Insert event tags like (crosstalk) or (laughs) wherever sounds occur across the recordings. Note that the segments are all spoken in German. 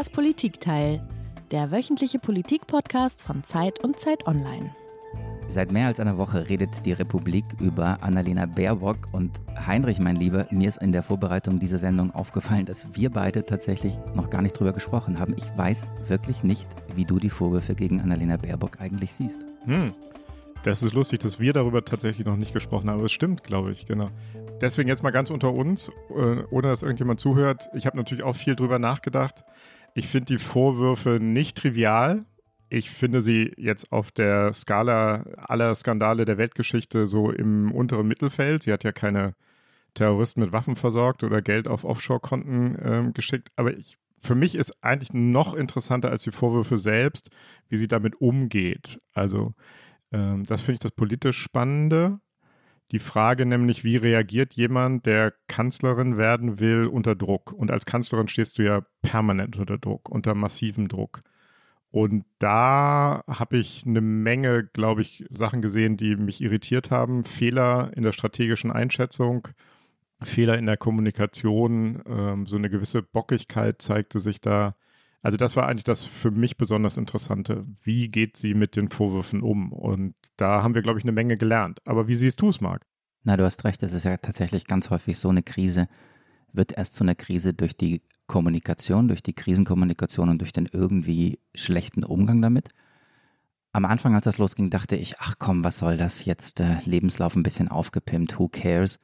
Das Politikteil, der wöchentliche Politikpodcast von Zeit und Zeit Online. Seit mehr als einer Woche redet die Republik über Annalena Baerbock und Heinrich, mein Lieber, mir ist in der Vorbereitung dieser Sendung aufgefallen, dass wir beide tatsächlich noch gar nicht drüber gesprochen haben. Ich weiß wirklich nicht, wie du die Vorwürfe gegen Annalena Baerbock eigentlich siehst. Hm. Das ist lustig, dass wir darüber tatsächlich noch nicht gesprochen haben, aber es stimmt, glaube ich, genau. Deswegen jetzt mal ganz unter uns, äh, ohne dass irgendjemand zuhört. Ich habe natürlich auch viel drüber nachgedacht. Ich finde die Vorwürfe nicht trivial. Ich finde sie jetzt auf der Skala aller Skandale der Weltgeschichte so im unteren Mittelfeld. Sie hat ja keine Terroristen mit Waffen versorgt oder Geld auf Offshore-Konten äh, geschickt. Aber ich, für mich ist eigentlich noch interessanter als die Vorwürfe selbst, wie sie damit umgeht. Also ähm, das finde ich das politisch Spannende. Die Frage nämlich, wie reagiert jemand, der Kanzlerin werden will, unter Druck? Und als Kanzlerin stehst du ja permanent unter Druck, unter massivem Druck. Und da habe ich eine Menge, glaube ich, Sachen gesehen, die mich irritiert haben. Fehler in der strategischen Einschätzung, Fehler in der Kommunikation, ähm, so eine gewisse Bockigkeit zeigte sich da. Also das war eigentlich das für mich besonders Interessante. Wie geht sie mit den Vorwürfen um? Und da haben wir, glaube ich, eine Menge gelernt. Aber wie siehst du es, Marc? Na, du hast recht, es ist ja tatsächlich ganz häufig so eine Krise, wird erst zu einer Krise durch die Kommunikation, durch die Krisenkommunikation und durch den irgendwie schlechten Umgang damit. Am Anfang, als das losging, dachte ich, ach komm, was soll das jetzt? Äh, Lebenslauf ein bisschen aufgepimpt, who cares?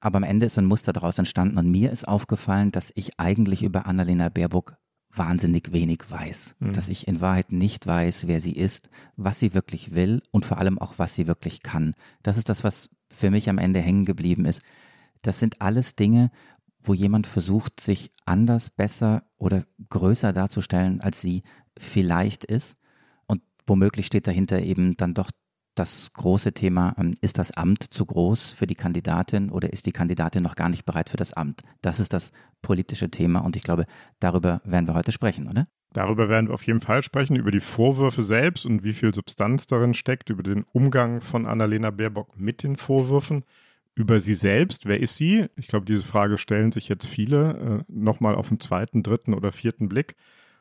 Aber am Ende ist ein Muster daraus entstanden und mir ist aufgefallen, dass ich eigentlich über Annalena Baerbock wahnsinnig wenig weiß. Mhm. Dass ich in Wahrheit nicht weiß, wer sie ist, was sie wirklich will und vor allem auch, was sie wirklich kann. Das ist das, was für mich am Ende hängen geblieben ist. Das sind alles Dinge, wo jemand versucht, sich anders, besser oder größer darzustellen, als sie vielleicht ist. Und womöglich steht dahinter eben dann doch das große Thema, ähm, ist das Amt zu groß für die Kandidatin oder ist die Kandidatin noch gar nicht bereit für das Amt? Das ist das politische Thema und ich glaube, darüber werden wir heute sprechen, oder? Darüber werden wir auf jeden Fall sprechen, über die Vorwürfe selbst und wie viel Substanz darin steckt, über den Umgang von Annalena Baerbock mit den Vorwürfen, über sie selbst. Wer ist sie? Ich glaube, diese Frage stellen sich jetzt viele äh, nochmal auf den zweiten, dritten oder vierten Blick.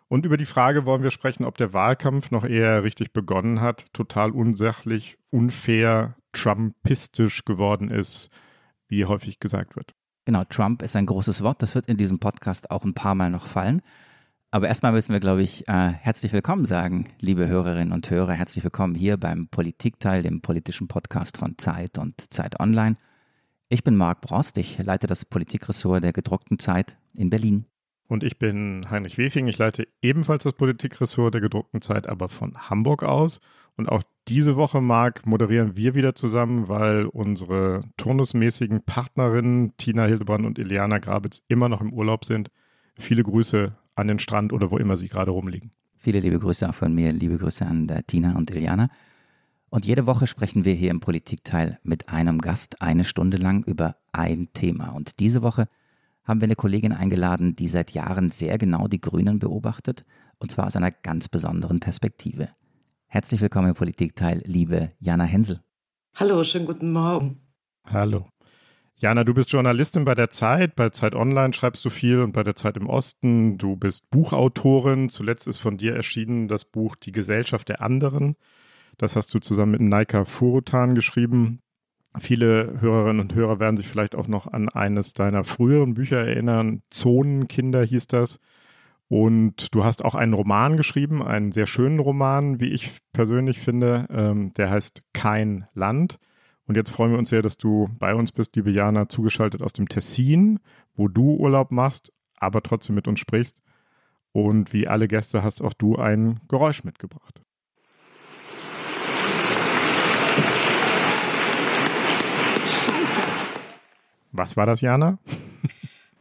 Und über die Frage wollen wir sprechen, ob der Wahlkampf noch eher richtig begonnen hat, total unsachlich, unfair, trumpistisch geworden ist, wie häufig gesagt wird. Genau, Trump ist ein großes Wort. Das wird in diesem Podcast auch ein paar Mal noch fallen. Aber erstmal müssen wir, glaube ich, äh, herzlich willkommen sagen, liebe Hörerinnen und Hörer. Herzlich willkommen hier beim Politikteil, dem politischen Podcast von Zeit und Zeit Online. Ich bin Marc Brost, ich leite das Politikressort der gedruckten Zeit in Berlin. Und ich bin Heinrich Wefing. Ich leite ebenfalls das Politikressort der gedruckten Zeit, aber von Hamburg aus. Und auch diese Woche, Marc, moderieren wir wieder zusammen, weil unsere turnusmäßigen Partnerinnen Tina Hildebrand und Iliana Grabitz immer noch im Urlaub sind. Viele Grüße an den Strand oder wo immer sie gerade rumliegen. Viele liebe Grüße auch von mir, liebe Grüße an äh, Tina und Iliana. Und jede Woche sprechen wir hier im Politikteil mit einem Gast eine Stunde lang über ein Thema. Und diese Woche haben wir eine Kollegin eingeladen, die seit Jahren sehr genau die Grünen beobachtet, und zwar aus einer ganz besonderen Perspektive. Herzlich willkommen im Politikteil, liebe Jana Hensel. Hallo, schönen guten Morgen. Hallo. Jana, du bist Journalistin bei der Zeit, bei Zeit Online schreibst du viel und bei der Zeit im Osten. Du bist Buchautorin. Zuletzt ist von dir erschienen das Buch Die Gesellschaft der anderen. Das hast du zusammen mit Naika Furutan geschrieben. Viele Hörerinnen und Hörer werden sich vielleicht auch noch an eines deiner früheren Bücher erinnern. Zonenkinder hieß das. Und du hast auch einen Roman geschrieben, einen sehr schönen Roman, wie ich persönlich finde. Ähm, der heißt Kein Land. Und jetzt freuen wir uns sehr, dass du bei uns bist, liebe Jana, zugeschaltet aus dem Tessin, wo du Urlaub machst, aber trotzdem mit uns sprichst. Und wie alle Gäste hast auch du ein Geräusch mitgebracht. Was war das, Jana?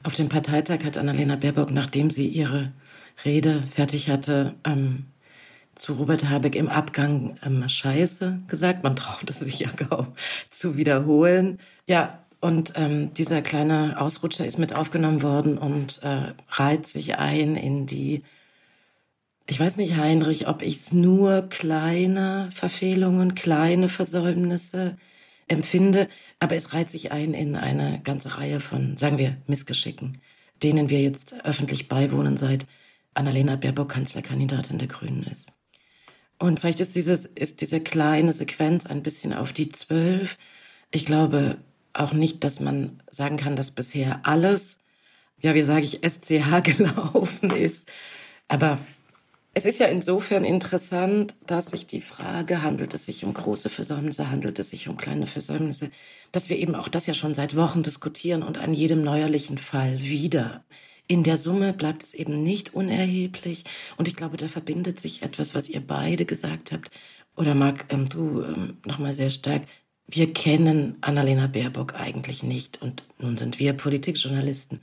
Auf dem Parteitag hat Annalena Baerbock, nachdem sie ihre Rede fertig hatte, ähm, zu Robert Habeck im Abgang ähm, Scheiße gesagt. Man traut es sich ja kaum zu wiederholen. Ja, und ähm, dieser kleine Ausrutscher ist mit aufgenommen worden und äh, reiht sich ein in die, ich weiß nicht, Heinrich, ob ich es nur kleine Verfehlungen, kleine Versäumnisse empfinde, aber es reiht sich ein in eine ganze Reihe von, sagen wir, Missgeschicken, denen wir jetzt öffentlich beiwohnen seit Annalena Baerbock Kanzlerkandidatin der Grünen ist. Und vielleicht ist, dieses, ist diese kleine Sequenz ein bisschen auf die Zwölf. Ich glaube auch nicht, dass man sagen kann, dass bisher alles, ja, wie sage ich, SCH (laughs) gelaufen ist. Aber es ist ja insofern interessant, dass sich die Frage, handelt es sich um große Versäumnisse, handelt es sich um kleine Versäumnisse, dass wir eben auch das ja schon seit Wochen diskutieren und an jedem neuerlichen Fall wieder. In der Summe bleibt es eben nicht unerheblich. Und ich glaube, da verbindet sich etwas, was ihr beide gesagt habt. Oder Marc, ähm, du ähm, nochmal sehr stark. Wir kennen Annalena Baerbock eigentlich nicht. Und nun sind wir Politikjournalisten.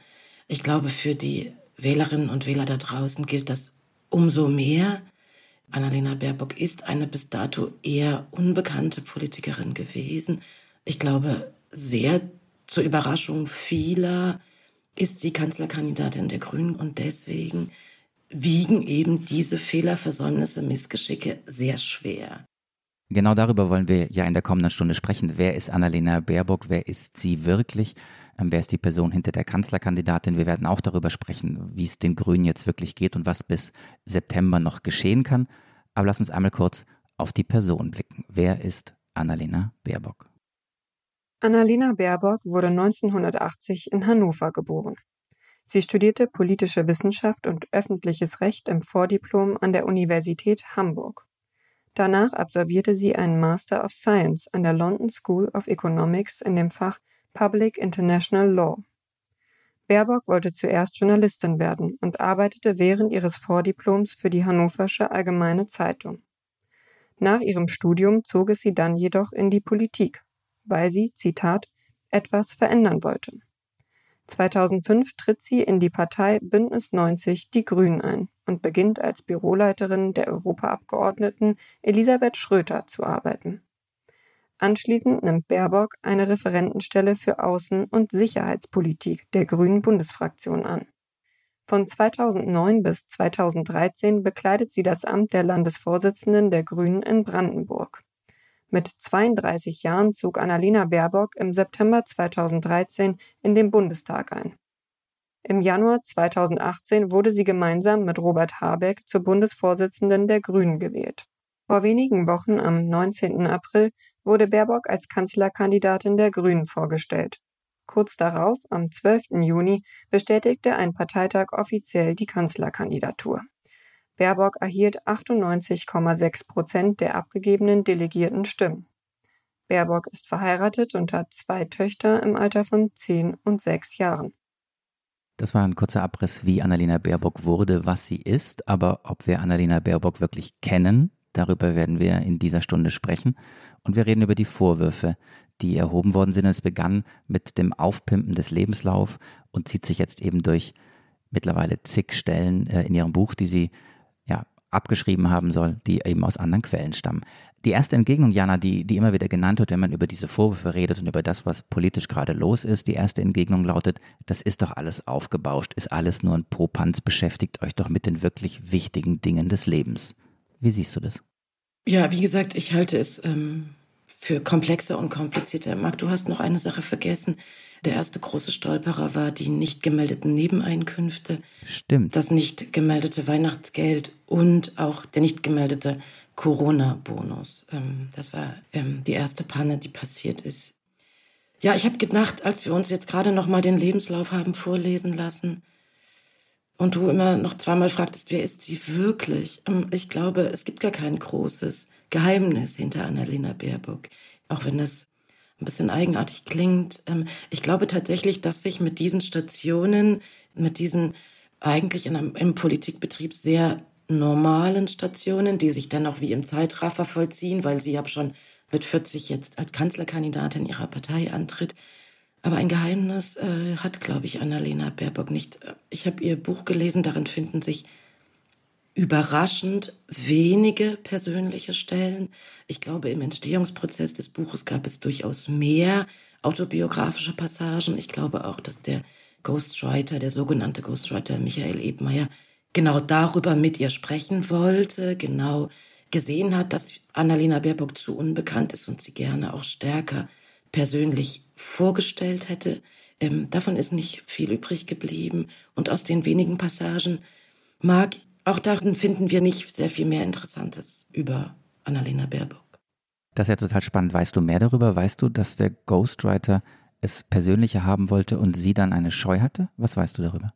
Ich glaube, für die Wählerinnen und Wähler da draußen gilt das Umso mehr, Annalena Baerbock ist eine bis dato eher unbekannte Politikerin gewesen. Ich glaube, sehr zur Überraschung vieler ist sie Kanzlerkandidatin der Grünen und deswegen wiegen eben diese Fehler, Versäumnisse, Missgeschicke sehr schwer. Genau darüber wollen wir ja in der kommenden Stunde sprechen. Wer ist Annalena Baerbock? Wer ist sie wirklich? Ähm, wer ist die Person hinter der Kanzlerkandidatin? Wir werden auch darüber sprechen, wie es den Grünen jetzt wirklich geht und was bis September noch geschehen kann. Aber lass uns einmal kurz auf die Person blicken. Wer ist Annalena Baerbock? Annalena Baerbock wurde 1980 in Hannover geboren. Sie studierte politische Wissenschaft und öffentliches Recht im Vordiplom an der Universität Hamburg. Danach absolvierte sie einen Master of Science an der London School of Economics in dem Fach Public International Law. Baerbock wollte zuerst Journalistin werden und arbeitete während ihres Vordiploms für die Hannoversche Allgemeine Zeitung. Nach ihrem Studium zog es sie dann jedoch in die Politik, weil sie, Zitat, etwas verändern wollte. 2005 tritt sie in die Partei Bündnis 90 Die Grünen ein und beginnt als Büroleiterin der Europaabgeordneten Elisabeth Schröter zu arbeiten. Anschließend nimmt Baerbock eine Referentenstelle für Außen- und Sicherheitspolitik der Grünen Bundesfraktion an. Von 2009 bis 2013 bekleidet sie das Amt der Landesvorsitzenden der Grünen in Brandenburg. Mit 32 Jahren zog Annalena Baerbock im September 2013 in den Bundestag ein. Im Januar 2018 wurde sie gemeinsam mit Robert Habeck zur Bundesvorsitzenden der Grünen gewählt. Vor wenigen Wochen, am 19. April, wurde Baerbock als Kanzlerkandidatin der Grünen vorgestellt. Kurz darauf, am 12. Juni, bestätigte ein Parteitag offiziell die Kanzlerkandidatur. Baerbock erhielt 98,6 Prozent der abgegebenen delegierten Stimmen. Baerbock ist verheiratet und hat zwei Töchter im Alter von 10 und 6 Jahren. Das war ein kurzer Abriss, wie Annalena Baerbock wurde, was sie ist, aber ob wir Annalena Baerbock wirklich kennen, Darüber werden wir in dieser Stunde sprechen. Und wir reden über die Vorwürfe, die erhoben worden sind. Es begann mit dem Aufpimpen des Lebenslauf und zieht sich jetzt eben durch mittlerweile zig Stellen äh, in ihrem Buch, die sie abgeschrieben haben soll, die eben aus anderen Quellen stammen. Die erste Entgegnung, Jana, die, die immer wieder genannt wird, wenn man über diese Vorwürfe redet und über das, was politisch gerade los ist, die erste Entgegnung lautet, das ist doch alles aufgebauscht, ist alles nur ein Popanz, beschäftigt euch doch mit den wirklich wichtigen Dingen des Lebens. Wie siehst du das? Ja, wie gesagt, ich halte es ähm, für komplexer und komplizierter. Marc, du hast noch eine Sache vergessen. Der erste große Stolperer war die nicht gemeldeten Nebeneinkünfte. Stimmt. Das nicht gemeldete Weihnachtsgeld und auch der nicht gemeldete Corona-Bonus. Ähm, das war ähm, die erste Panne, die passiert ist. Ja, ich habe gedacht, als wir uns jetzt gerade noch mal den Lebenslauf haben vorlesen lassen, und du immer noch zweimal fragtest, wer ist sie wirklich? Ähm, ich glaube, es gibt gar kein großes Geheimnis hinter Annalena Baerbock, auch wenn das ein bisschen eigenartig klingt. Ähm, ich glaube tatsächlich, dass sich mit diesen Stationen, mit diesen eigentlich in einem, im Politikbetrieb sehr normalen Stationen, die sich dann auch wie im Zeitraffer vollziehen, weil sie ja schon mit 40 jetzt als Kanzlerkandidatin ihrer Partei antritt, aber ein Geheimnis äh, hat, glaube ich, Annalena Baerbock nicht. Ich habe ihr Buch gelesen, darin finden sich überraschend wenige persönliche Stellen. Ich glaube, im Entstehungsprozess des Buches gab es durchaus mehr autobiografische Passagen. Ich glaube auch, dass der Ghostwriter, der sogenannte Ghostwriter Michael Ebmeier, genau darüber mit ihr sprechen wollte, genau gesehen hat, dass Annalena Baerbock zu unbekannt ist und sie gerne auch stärker persönlich vorgestellt hätte. Ähm, davon ist nicht viel übrig geblieben. Und aus den wenigen Passagen, mag. Auch darin finden wir nicht sehr viel mehr Interessantes über Annalena Baerbock. Das ist ja total spannend. Weißt du mehr darüber? Weißt du, dass der Ghostwriter es persönlicher haben wollte und sie dann eine Scheu hatte? Was weißt du darüber?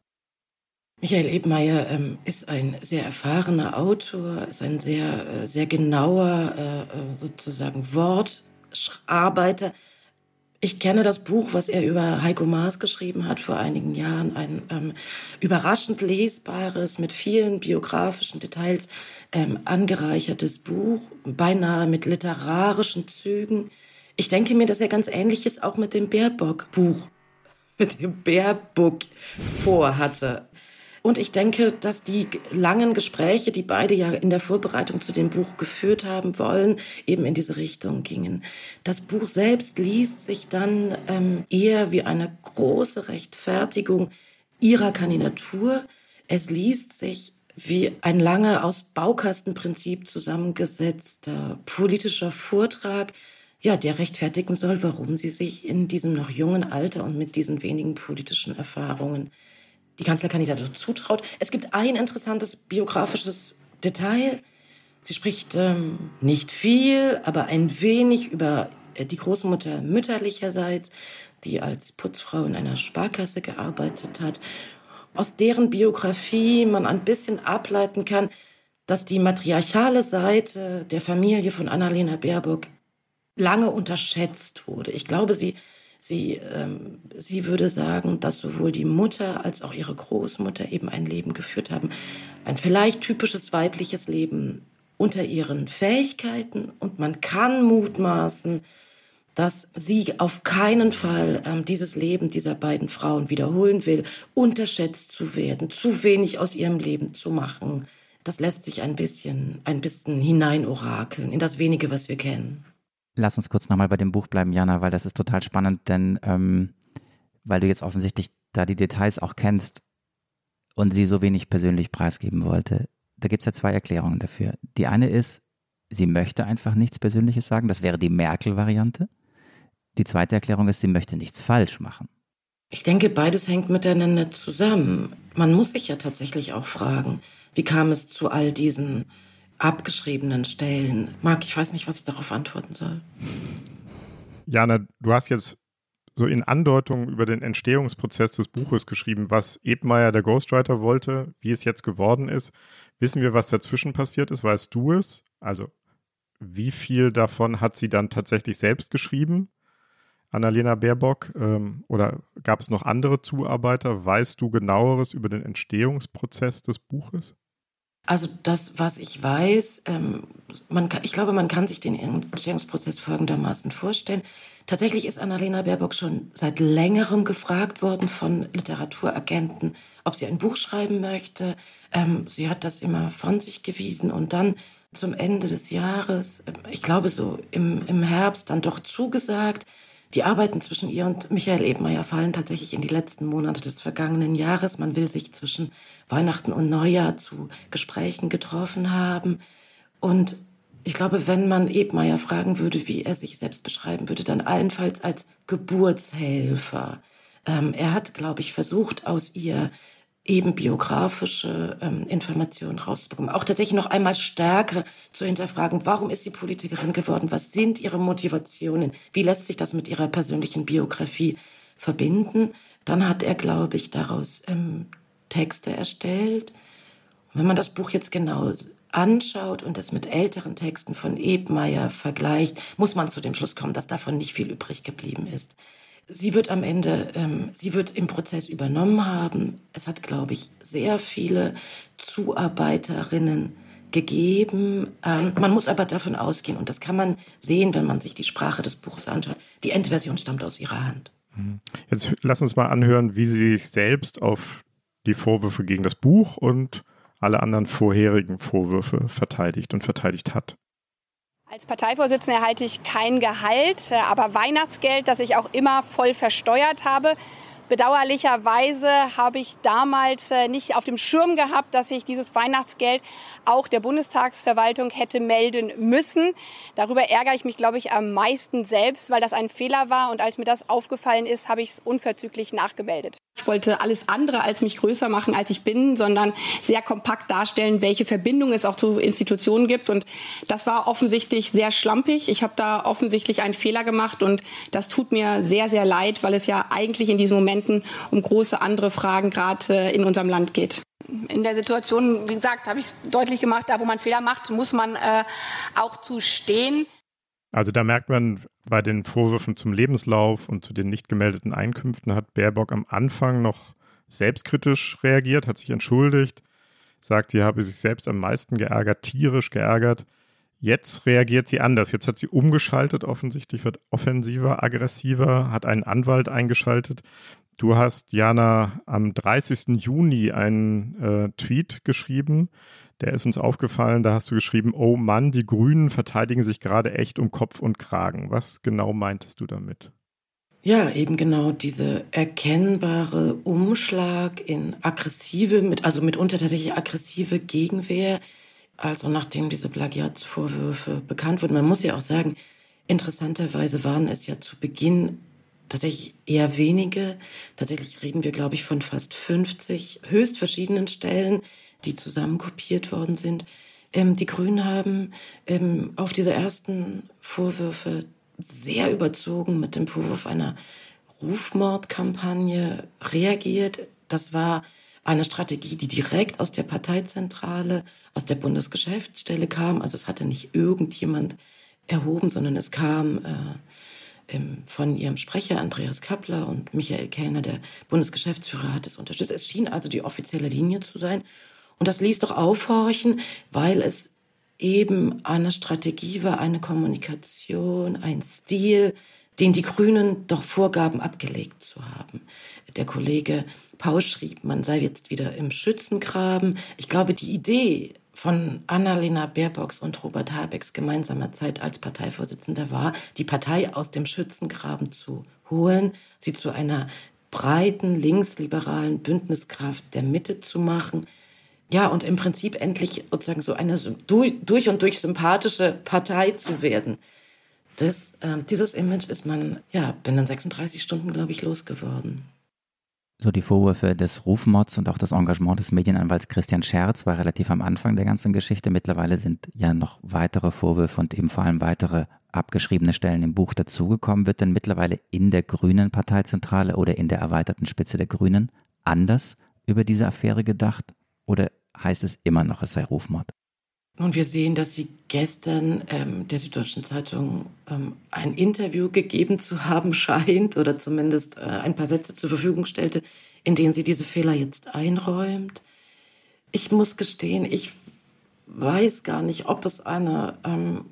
Michael Ebmeier ähm, ist ein sehr erfahrener Autor, ist ein sehr, äh, sehr genauer äh, äh sozusagen Wortarbeiter. Ich kenne das Buch, was er über Heiko Maas geschrieben hat vor einigen Jahren, ein ähm, überraschend lesbares, mit vielen biografischen Details ähm, angereichertes Buch, beinahe mit literarischen Zügen. Ich denke mir, dass er ganz ähnliches auch mit dem Baerbock-Buch, (laughs) mit dem Baerbock vorhatte. Und ich denke, dass die langen Gespräche, die beide ja in der Vorbereitung zu dem Buch geführt haben wollen, eben in diese Richtung gingen. Das Buch selbst liest sich dann ähm, eher wie eine große Rechtfertigung ihrer Kandidatur. Es liest sich wie ein lange aus Baukastenprinzip zusammengesetzter politischer Vortrag, ja, der rechtfertigen soll, warum sie sich in diesem noch jungen Alter und mit diesen wenigen politischen Erfahrungen die Kanzlerkandidatur zutraut. Es gibt ein interessantes biografisches Detail. Sie spricht ähm, nicht viel, aber ein wenig über äh, die Großmutter mütterlicherseits, die als Putzfrau in einer Sparkasse gearbeitet hat. Aus deren Biografie man ein bisschen ableiten kann, dass die matriarchale Seite der Familie von Annalena Baerbock lange unterschätzt wurde. Ich glaube, sie Sie, ähm, sie würde sagen, dass sowohl die Mutter als auch ihre Großmutter eben ein Leben geführt haben. Ein vielleicht typisches weibliches Leben unter ihren Fähigkeiten. Und man kann mutmaßen, dass sie auf keinen Fall ähm, dieses Leben dieser beiden Frauen wiederholen will, unterschätzt zu werden, zu wenig aus ihrem Leben zu machen. Das lässt sich ein bisschen, ein bisschen hineinorakeln in das wenige, was wir kennen. Lass uns kurz nochmal bei dem Buch bleiben, Jana, weil das ist total spannend, denn ähm, weil du jetzt offensichtlich da die Details auch kennst und sie so wenig persönlich preisgeben wollte. Da gibt es ja zwei Erklärungen dafür. Die eine ist, sie möchte einfach nichts Persönliches sagen. Das wäre die Merkel-Variante. Die zweite Erklärung ist, sie möchte nichts falsch machen. Ich denke, beides hängt miteinander zusammen. Man muss sich ja tatsächlich auch fragen, wie kam es zu all diesen abgeschriebenen Stellen. Marc, ich weiß nicht, was ich darauf antworten soll. Jana, du hast jetzt so in Andeutung über den Entstehungsprozess des Buches geschrieben, was Ebmeier, der Ghostwriter, wollte, wie es jetzt geworden ist. Wissen wir, was dazwischen passiert ist? Weißt du es? Also, wie viel davon hat sie dann tatsächlich selbst geschrieben? Annalena Baerbock ähm, oder gab es noch andere Zuarbeiter? Weißt du genaueres über den Entstehungsprozess des Buches? Also das, was ich weiß, ähm, man kann, ich glaube, man kann sich den Entstehungsprozess folgendermaßen vorstellen. Tatsächlich ist Annalena Baerbock schon seit längerem gefragt worden von Literaturagenten, ob sie ein Buch schreiben möchte. Ähm, sie hat das immer von sich gewiesen und dann zum Ende des Jahres, äh, ich glaube so im, im Herbst, dann doch zugesagt. Die Arbeiten zwischen ihr und Michael Ebmeier fallen tatsächlich in die letzten Monate des vergangenen Jahres. Man will sich zwischen Weihnachten und Neujahr zu Gesprächen getroffen haben. Und ich glaube, wenn man Ebmeier fragen würde, wie er sich selbst beschreiben würde, dann allenfalls als Geburtshelfer. Ähm, er hat, glaube ich, versucht, aus ihr eben biografische ähm, Informationen rauszubekommen. Auch tatsächlich noch einmal stärker zu hinterfragen, warum ist sie Politikerin geworden? Was sind ihre Motivationen? Wie lässt sich das mit ihrer persönlichen Biografie verbinden? Dann hat er, glaube ich, daraus ähm, Texte erstellt. Und wenn man das Buch jetzt genau anschaut und das mit älteren Texten von Ebmeier vergleicht, muss man zu dem Schluss kommen, dass davon nicht viel übrig geblieben ist. Sie wird am Ende, ähm, sie wird im Prozess übernommen haben. Es hat, glaube ich, sehr viele Zuarbeiterinnen gegeben. Ähm, man muss aber davon ausgehen, und das kann man sehen, wenn man sich die Sprache des Buches anschaut, die Endversion stammt aus ihrer Hand. Mhm. Jetzt lass uns mal anhören, wie sie sich selbst auf die Vorwürfe gegen das Buch und alle anderen vorherigen Vorwürfe verteidigt und verteidigt hat. Als Parteivorsitzende erhalte ich kein Gehalt, äh, aber Weihnachtsgeld, das ich auch immer voll versteuert habe. Bedauerlicherweise habe ich damals äh, nicht auf dem Schirm gehabt, dass ich dieses Weihnachtsgeld auch der Bundestagsverwaltung hätte melden müssen. Darüber ärgere ich mich, glaube ich, am meisten selbst, weil das ein Fehler war. Und als mir das aufgefallen ist, habe ich es unverzüglich nachgemeldet. Ich wollte alles andere als mich größer machen, als ich bin, sondern sehr kompakt darstellen, welche Verbindung es auch zu Institutionen gibt. Und das war offensichtlich sehr schlampig. Ich habe da offensichtlich einen Fehler gemacht und das tut mir sehr, sehr leid, weil es ja eigentlich in diesen Momenten um große andere Fragen gerade äh, in unserem Land geht. In der Situation, wie gesagt, habe ich deutlich gemacht, da wo man Fehler macht, muss man äh, auch zu stehen. Also da merkt man, bei den Vorwürfen zum Lebenslauf und zu den nicht gemeldeten Einkünften hat Baerbock am Anfang noch selbstkritisch reagiert, hat sich entschuldigt, sagt, sie habe sich selbst am meisten geärgert, tierisch geärgert. Jetzt reagiert sie anders. Jetzt hat sie umgeschaltet, offensichtlich wird offensiver, aggressiver, hat einen Anwalt eingeschaltet. Du hast, Jana, am 30. Juni einen äh, Tweet geschrieben, der ist uns aufgefallen, da hast du geschrieben, oh Mann, die Grünen verteidigen sich gerade echt um Kopf und Kragen. Was genau meintest du damit? Ja, eben genau diese erkennbare Umschlag in aggressive, mit, also mitunter tatsächlich aggressive Gegenwehr. Also nachdem diese Plagiatsvorwürfe bekannt wurden. Man muss ja auch sagen, interessanterweise waren es ja zu Beginn tatsächlich eher wenige. Tatsächlich reden wir, glaube ich, von fast 50 höchst verschiedenen Stellen, die zusammen kopiert worden sind. Ähm, die Grünen haben ähm, auf diese ersten Vorwürfe sehr überzogen mit dem Vorwurf einer Rufmordkampagne reagiert. Das war eine Strategie, die direkt aus der Parteizentrale, aus der Bundesgeschäftsstelle kam. Also es hatte nicht irgendjemand erhoben, sondern es kam äh, ähm, von ihrem Sprecher Andreas Kappler und Michael Kellner, der Bundesgeschäftsführer, hat es unterstützt. Es schien also die offizielle Linie zu sein. Und das ließ doch aufhorchen, weil es eben eine Strategie war, eine Kommunikation, ein Stil, den die Grünen doch vorgaben, abgelegt zu haben. Der Kollege Pausch schrieb, man sei jetzt wieder im Schützengraben. Ich glaube, die Idee von Annalena Baerbocks und Robert Habecks gemeinsamer Zeit als Parteivorsitzender war, die Partei aus dem Schützengraben zu holen, sie zu einer breiten linksliberalen Bündniskraft der Mitte zu machen, ja, und im Prinzip endlich sozusagen so eine durch und durch sympathische Partei zu werden. Das, äh, dieses Image ist man ja binnen 36 Stunden, glaube ich, losgeworden. So die Vorwürfe des Rufmods und auch das Engagement des Medienanwalts Christian Scherz war relativ am Anfang der ganzen Geschichte. Mittlerweile sind ja noch weitere Vorwürfe und eben vor allem weitere abgeschriebene Stellen im Buch dazugekommen. Wird denn mittlerweile in der Grünen Parteizentrale oder in der erweiterten Spitze der Grünen anders über diese Affäre gedacht? Oder heißt es immer noch, es sei Rufmord? Und wir sehen, dass sie gestern ähm, der Süddeutschen Zeitung ähm, ein Interview gegeben zu haben (laughs) scheint oder zumindest äh, ein paar Sätze zur Verfügung stellte, in denen sie diese Fehler jetzt einräumt. Ich muss gestehen, ich weiß gar nicht, ob es eine ähm,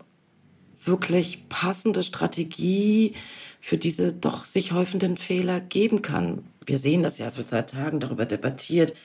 wirklich passende Strategie für diese doch sich häufenden Fehler geben kann. Wir sehen das ja, wird seit Tagen darüber debattiert,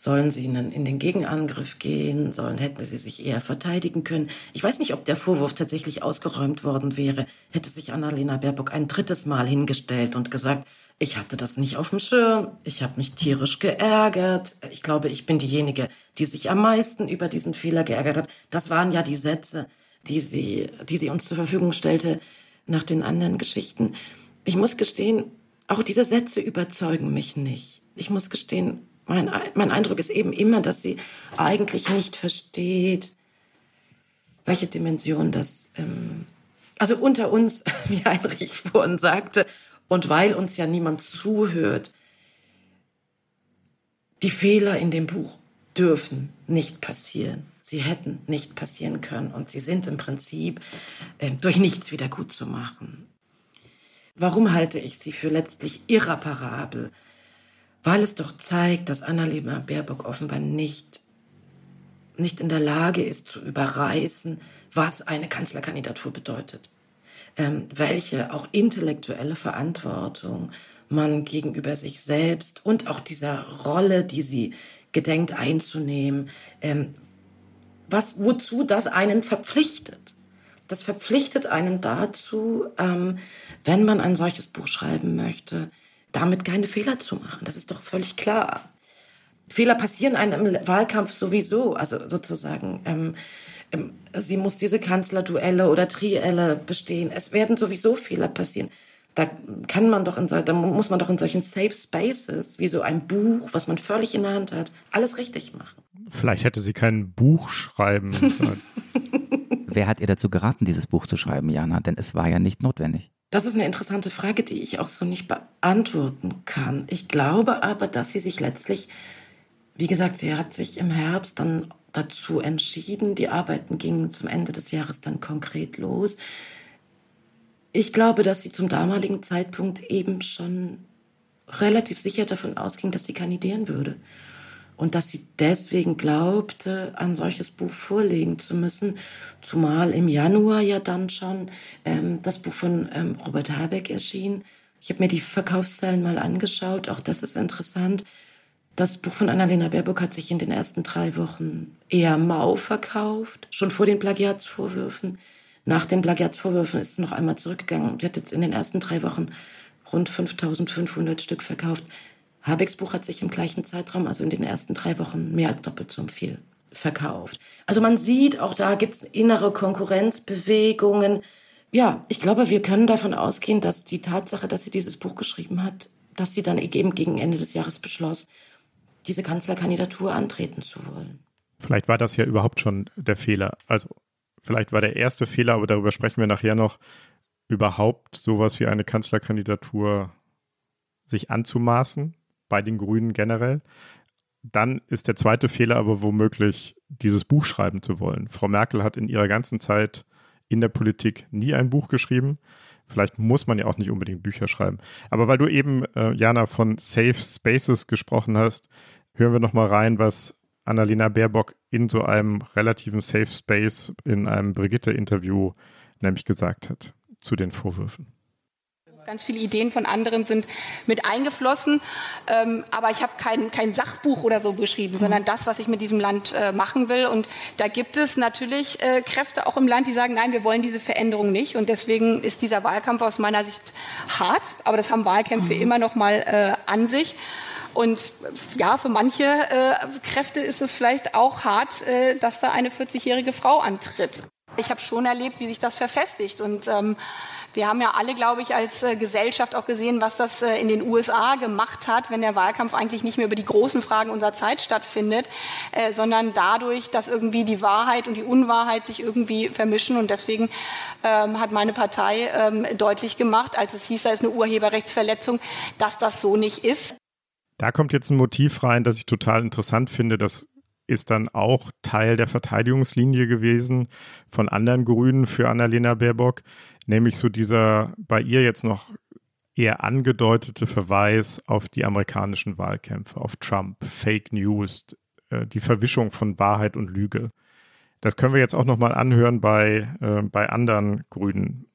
Sollen sie in, in den Gegenangriff gehen? Sollen, hätten sie sich eher verteidigen können? Ich weiß nicht, ob der Vorwurf tatsächlich ausgeräumt worden wäre. Hätte sich Annalena Baerbock ein drittes Mal hingestellt und gesagt, ich hatte das nicht auf dem Schirm, ich habe mich tierisch geärgert. Ich glaube, ich bin diejenige, die sich am meisten über diesen Fehler geärgert hat. Das waren ja die Sätze, die sie, die sie uns zur Verfügung stellte nach den anderen Geschichten. Ich muss gestehen, auch diese Sätze überzeugen mich nicht. Ich muss gestehen, mein, mein Eindruck ist eben immer, dass sie eigentlich nicht versteht, welche Dimension das, ähm, also unter uns, (laughs) wie Heinrich vorhin sagte, und weil uns ja niemand zuhört, die Fehler in dem Buch dürfen nicht passieren. Sie hätten nicht passieren können und sie sind im Prinzip äh, durch nichts wieder gut zu machen. Warum halte ich sie für letztlich irreparabel? Weil es doch zeigt, dass Annalena Baerbock offenbar nicht, nicht in der Lage ist zu überreißen, was eine Kanzlerkandidatur bedeutet. Ähm, welche auch intellektuelle Verantwortung man gegenüber sich selbst und auch dieser Rolle, die sie gedenkt einzunehmen, ähm, was, wozu das einen verpflichtet. Das verpflichtet einen dazu, ähm, wenn man ein solches Buch schreiben möchte, damit keine Fehler zu machen. Das ist doch völlig klar. Fehler passieren einem im Wahlkampf sowieso. Also sozusagen, ähm, ähm, sie muss diese Kanzlerduelle oder Trielle bestehen. Es werden sowieso Fehler passieren. Da kann man doch in so, da muss man doch in solchen Safe Spaces, wie so ein Buch, was man völlig in der Hand hat, alles richtig machen. Vielleicht hätte sie kein Buch schreiben (laughs) sollen. Wer hat ihr dazu geraten, dieses Buch zu schreiben, Jana? Denn es war ja nicht notwendig. Das ist eine interessante Frage, die ich auch so nicht beantworten kann. Ich glaube aber, dass sie sich letztlich, wie gesagt, sie hat sich im Herbst dann dazu entschieden. Die Arbeiten gingen zum Ende des Jahres dann konkret los. Ich glaube, dass sie zum damaligen Zeitpunkt eben schon relativ sicher davon ausging, dass sie kandidieren würde und dass sie deswegen glaubte, ein solches Buch vorlegen zu müssen, zumal im Januar ja dann schon ähm, das Buch von ähm, Robert Habeck erschien. Ich habe mir die Verkaufszahlen mal angeschaut, auch das ist interessant. Das Buch von Annalena Baerbock hat sich in den ersten drei Wochen eher mau verkauft, schon vor den Plagiatsvorwürfen. Nach den Plagiatsvorwürfen ist es noch einmal zurückgegangen. Sie hat jetzt in den ersten drei Wochen rund 5500 Stück verkauft. Habecks Buch hat sich im gleichen Zeitraum, also in den ersten drei Wochen, mehr als doppelt so viel verkauft. Also man sieht, auch da gibt es innere Konkurrenzbewegungen. Ja, ich glaube, wir können davon ausgehen, dass die Tatsache, dass sie dieses Buch geschrieben hat, dass sie dann eben gegen Ende des Jahres beschloss, diese Kanzlerkandidatur antreten zu wollen. Vielleicht war das ja überhaupt schon der Fehler. Also vielleicht war der erste Fehler, aber darüber sprechen wir nachher noch, überhaupt sowas wie eine Kanzlerkandidatur sich anzumaßen bei den Grünen generell. Dann ist der zweite Fehler aber womöglich, dieses Buch schreiben zu wollen. Frau Merkel hat in ihrer ganzen Zeit in der Politik nie ein Buch geschrieben. Vielleicht muss man ja auch nicht unbedingt Bücher schreiben. Aber weil du eben, äh, Jana, von Safe Spaces gesprochen hast, hören wir nochmal rein, was Annalena Baerbock in so einem relativen Safe Space in einem Brigitte-Interview nämlich gesagt hat zu den Vorwürfen. Ganz viele Ideen von anderen sind mit eingeflossen. Ähm, aber ich habe kein, kein Sachbuch oder so beschrieben, mhm. sondern das, was ich mit diesem Land äh, machen will. Und da gibt es natürlich äh, Kräfte auch im Land, die sagen, nein, wir wollen diese Veränderung nicht. Und deswegen ist dieser Wahlkampf aus meiner Sicht hart. Aber das haben Wahlkämpfe mhm. immer noch mal äh, an sich. Und ja, für manche äh, Kräfte ist es vielleicht auch hart, äh, dass da eine 40-jährige Frau antritt. Ich habe schon erlebt, wie sich das verfestigt. Und ähm, wir haben ja alle, glaube ich, als äh, Gesellschaft auch gesehen, was das äh, in den USA gemacht hat, wenn der Wahlkampf eigentlich nicht mehr über die großen Fragen unserer Zeit stattfindet, äh, sondern dadurch, dass irgendwie die Wahrheit und die Unwahrheit sich irgendwie vermischen. Und deswegen ähm, hat meine Partei ähm, deutlich gemacht, als es hieß, da ist eine Urheberrechtsverletzung, dass das so nicht ist. Da kommt jetzt ein Motiv rein, das ich total interessant finde. Das ist dann auch Teil der Verteidigungslinie gewesen von anderen Grünen für Annalena Baerbock nämlich so dieser bei ihr jetzt noch eher angedeutete Verweis auf die amerikanischen Wahlkämpfe, auf Trump, Fake News, äh, die Verwischung von Wahrheit und Lüge. Das können wir jetzt auch nochmal anhören bei, äh, bei anderen Grünen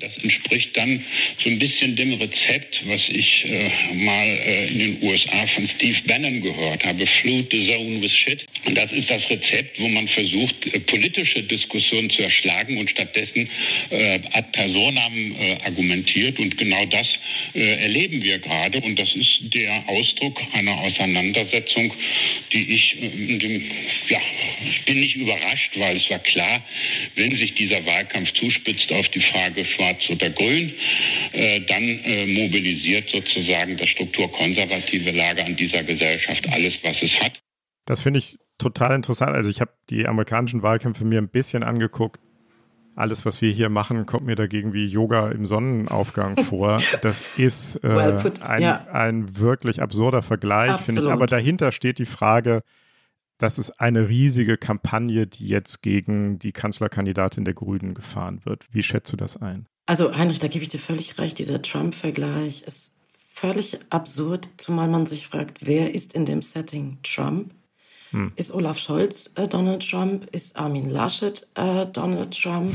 das entspricht dann so ein bisschen dem Rezept, was ich äh, mal äh, in den USA von Steve Bannon gehört habe, Flood the Zone with Shit. Und das ist das Rezept, wo man versucht, äh, politische Diskussionen zu erschlagen und stattdessen äh, ad personam äh, argumentiert. Und genau das äh, erleben wir gerade. Und das ist der Ausdruck einer Auseinandersetzung, die ich, dem, ja, ich bin nicht überrascht, weil es war klar, wenn sich dieser Wahlkampf zuspitzt auf die Frage Schwarz oder Grün, äh, dann äh, mobilisiert sozusagen das strukturkonservative Lager an dieser Gesellschaft alles, was es hat. Das finde ich total interessant. Also ich habe die amerikanischen Wahlkämpfe mir ein bisschen angeguckt. Alles, was wir hier machen, kommt mir dagegen wie Yoga im Sonnenaufgang (laughs) vor. Das ist äh, well ein, ja. ein wirklich absurder Vergleich, finde ich. Aber dahinter steht die Frage, das ist eine riesige Kampagne, die jetzt gegen die Kanzlerkandidatin der Grünen gefahren wird. Wie schätzt du das ein? Also Heinrich, da gebe ich dir völlig recht. Dieser Trump-Vergleich ist völlig absurd, zumal man sich fragt, wer ist in dem Setting Trump? Hm. Ist Olaf Scholz äh, Donald Trump? Ist Armin Laschet äh, Donald Trump?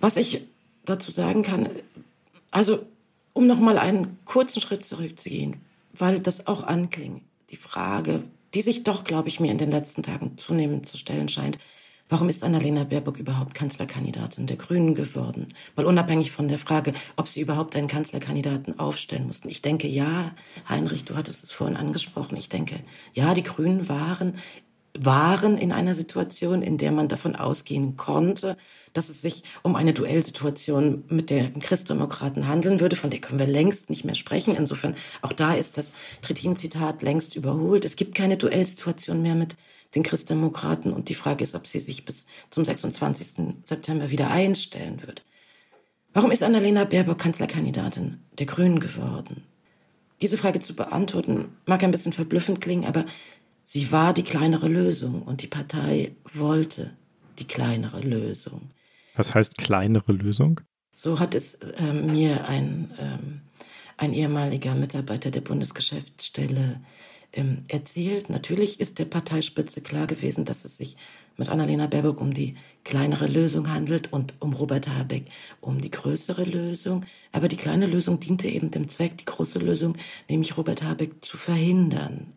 Was ich dazu sagen kann, also um noch mal einen kurzen Schritt zurückzugehen, weil das auch anklingt, die Frage, die sich doch, glaube ich, mir in den letzten Tagen zunehmend zu stellen scheint, Warum ist Annalena Baerbock überhaupt Kanzlerkandidatin der Grünen geworden? Weil unabhängig von der Frage, ob sie überhaupt einen Kanzlerkandidaten aufstellen mussten. Ich denke, ja, Heinrich, du hattest es vorhin angesprochen. Ich denke, ja, die Grünen waren waren in einer Situation, in der man davon ausgehen konnte, dass es sich um eine Duellsituation mit den Christdemokraten handeln würde. Von der können wir längst nicht mehr sprechen. Insofern auch da ist das Trittin-Zitat längst überholt. Es gibt keine Duellsituation mehr mit den Christdemokraten und die Frage ist, ob sie sich bis zum 26. September wieder einstellen wird. Warum ist Annalena Baerbock Kanzlerkandidatin der Grünen geworden? Diese Frage zu beantworten mag ein bisschen verblüffend klingen, aber sie war die kleinere Lösung und die Partei wollte die kleinere Lösung. Was heißt kleinere Lösung? So hat es äh, mir ein, ähm, ein ehemaliger Mitarbeiter der Bundesgeschäftsstelle ähm, erzählt. Natürlich ist der Parteispitze klar gewesen, dass es sich mit Annalena Baerbock um die kleinere Lösung handelt und um Robert Habeck um die größere Lösung. Aber die kleine Lösung diente eben dem Zweck, die große Lösung, nämlich Robert Habeck zu verhindern.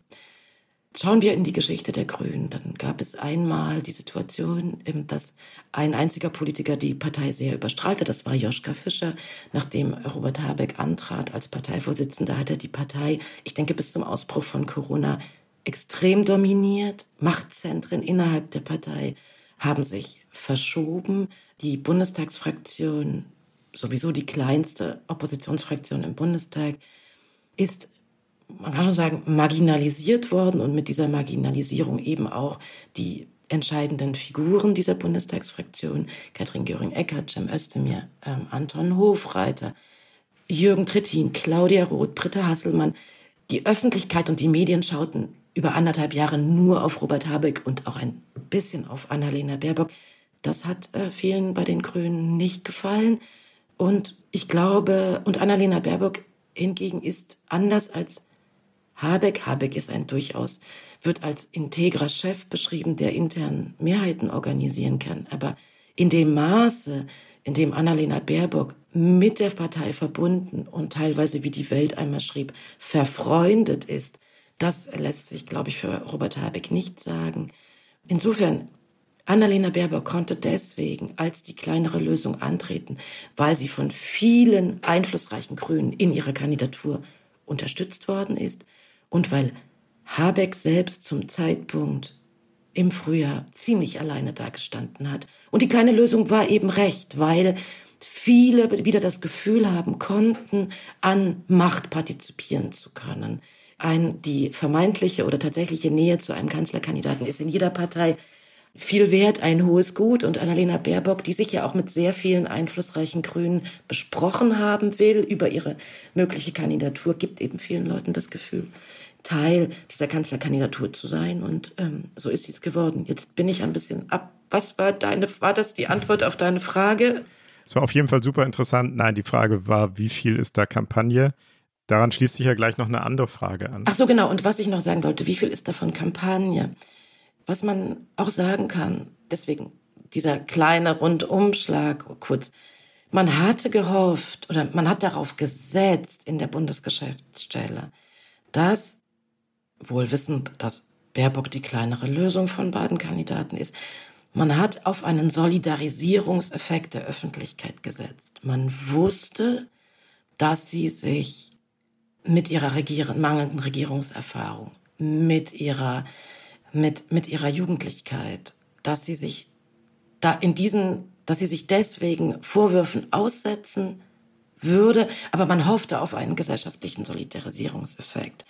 Schauen wir in die Geschichte der Grünen. Dann gab es einmal die Situation, ähm, dass ein einziger Politiker die Partei sehr überstrahlte. Das war Joschka Fischer. Nachdem Robert Habeck antrat als Parteivorsitzender, hat er die Partei, ich denke bis zum Ausbruch von Corona, extrem dominiert. Machtzentren innerhalb der Partei haben sich verschoben. Die Bundestagsfraktion, sowieso die kleinste Oppositionsfraktion im Bundestag, ist man kann schon sagen, marginalisiert worden und mit dieser Marginalisierung eben auch die entscheidenden Figuren dieser Bundestagsfraktion, Katrin Göring-Eckardt, Cem Özdemir, ähm, Anton Hofreiter, Jürgen Trittin, Claudia Roth, Britta Hasselmann. Die Öffentlichkeit und die Medien schauten über anderthalb Jahre nur auf Robert Habeck und auch ein bisschen auf Annalena Baerbock. Das hat äh, vielen bei den Grünen nicht gefallen. Und ich glaube, und Annalena Baerbock hingegen ist anders als Habeck, Habeck ist ein durchaus, wird als integrer Chef beschrieben, der intern Mehrheiten organisieren kann. Aber in dem Maße, in dem Annalena Baerbock mit der Partei verbunden und teilweise, wie die Welt einmal schrieb, verfreundet ist, das lässt sich, glaube ich, für Robert Habeck nicht sagen. Insofern, Annalena Baerbock konnte deswegen als die kleinere Lösung antreten, weil sie von vielen einflussreichen Grünen in ihrer Kandidatur unterstützt worden ist und weil Habeck selbst zum Zeitpunkt im Frühjahr ziemlich alleine dagestanden hat. Und die kleine Lösung war eben recht, weil viele wieder das Gefühl haben konnten, an Macht partizipieren zu können. Ein, die vermeintliche oder tatsächliche Nähe zu einem Kanzlerkandidaten ist in jeder Partei viel wert, ein hohes Gut. Und Annalena Baerbock, die sich ja auch mit sehr vielen einflussreichen Grünen besprochen haben will über ihre mögliche Kandidatur, gibt eben vielen Leuten das Gefühl, Teil dieser Kanzlerkandidatur zu sein. Und ähm, so ist sie es geworden. Jetzt bin ich ein bisschen ab. Was war deine, war das die Antwort auf deine Frage? Es war auf jeden Fall super interessant. Nein, die Frage war, wie viel ist da Kampagne? Daran schließt sich ja gleich noch eine andere Frage an. Ach so, genau. Und was ich noch sagen wollte, wie viel ist davon Kampagne? Was man auch sagen kann, deswegen dieser kleine Rundumschlag kurz. Man hatte gehofft oder man hat darauf gesetzt in der Bundesgeschäftsstelle, dass wohl wissend, dass Baerbock die kleinere Lösung von beiden Kandidaten ist. Man hat auf einen Solidarisierungseffekt der Öffentlichkeit gesetzt. Man wusste, dass sie sich mit ihrer Regier mangelnden Regierungserfahrung, mit ihrer, mit, mit ihrer Jugendlichkeit, dass sie sich da in diesen, dass sie sich deswegen Vorwürfen aussetzen würde, aber man hoffte auf einen gesellschaftlichen Solidarisierungseffekt.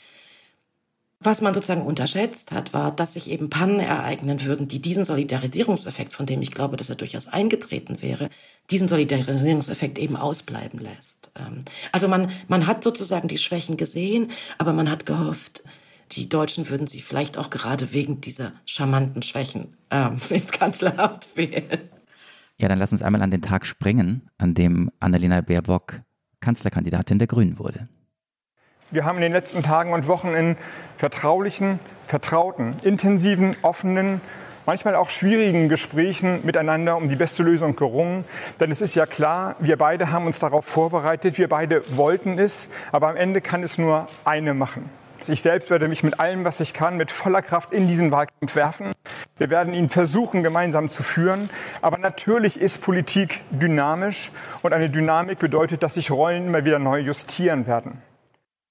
Was man sozusagen unterschätzt hat, war, dass sich eben Pannen ereignen würden, die diesen Solidarisierungseffekt, von dem ich glaube, dass er durchaus eingetreten wäre, diesen Solidarisierungseffekt eben ausbleiben lässt. Ähm, also man, man hat sozusagen die Schwächen gesehen, aber man hat gehofft, die Deutschen würden sie vielleicht auch gerade wegen dieser charmanten Schwächen ähm, (laughs) ins Kanzleramt wählen. Ja, dann lass uns einmal an den Tag springen, an dem Annalena Baerbock Kanzlerkandidatin der Grünen wurde. Wir haben in den letzten Tagen und Wochen in vertraulichen, vertrauten, intensiven, offenen, manchmal auch schwierigen Gesprächen miteinander um die beste Lösung gerungen. Denn es ist ja klar, wir beide haben uns darauf vorbereitet, wir beide wollten es, aber am Ende kann es nur eine machen. Ich selbst werde mich mit allem, was ich kann, mit voller Kraft in diesen Wahlkampf werfen. Wir werden ihn versuchen, gemeinsam zu führen. Aber natürlich ist Politik dynamisch und eine Dynamik bedeutet, dass sich Rollen immer wieder neu justieren werden.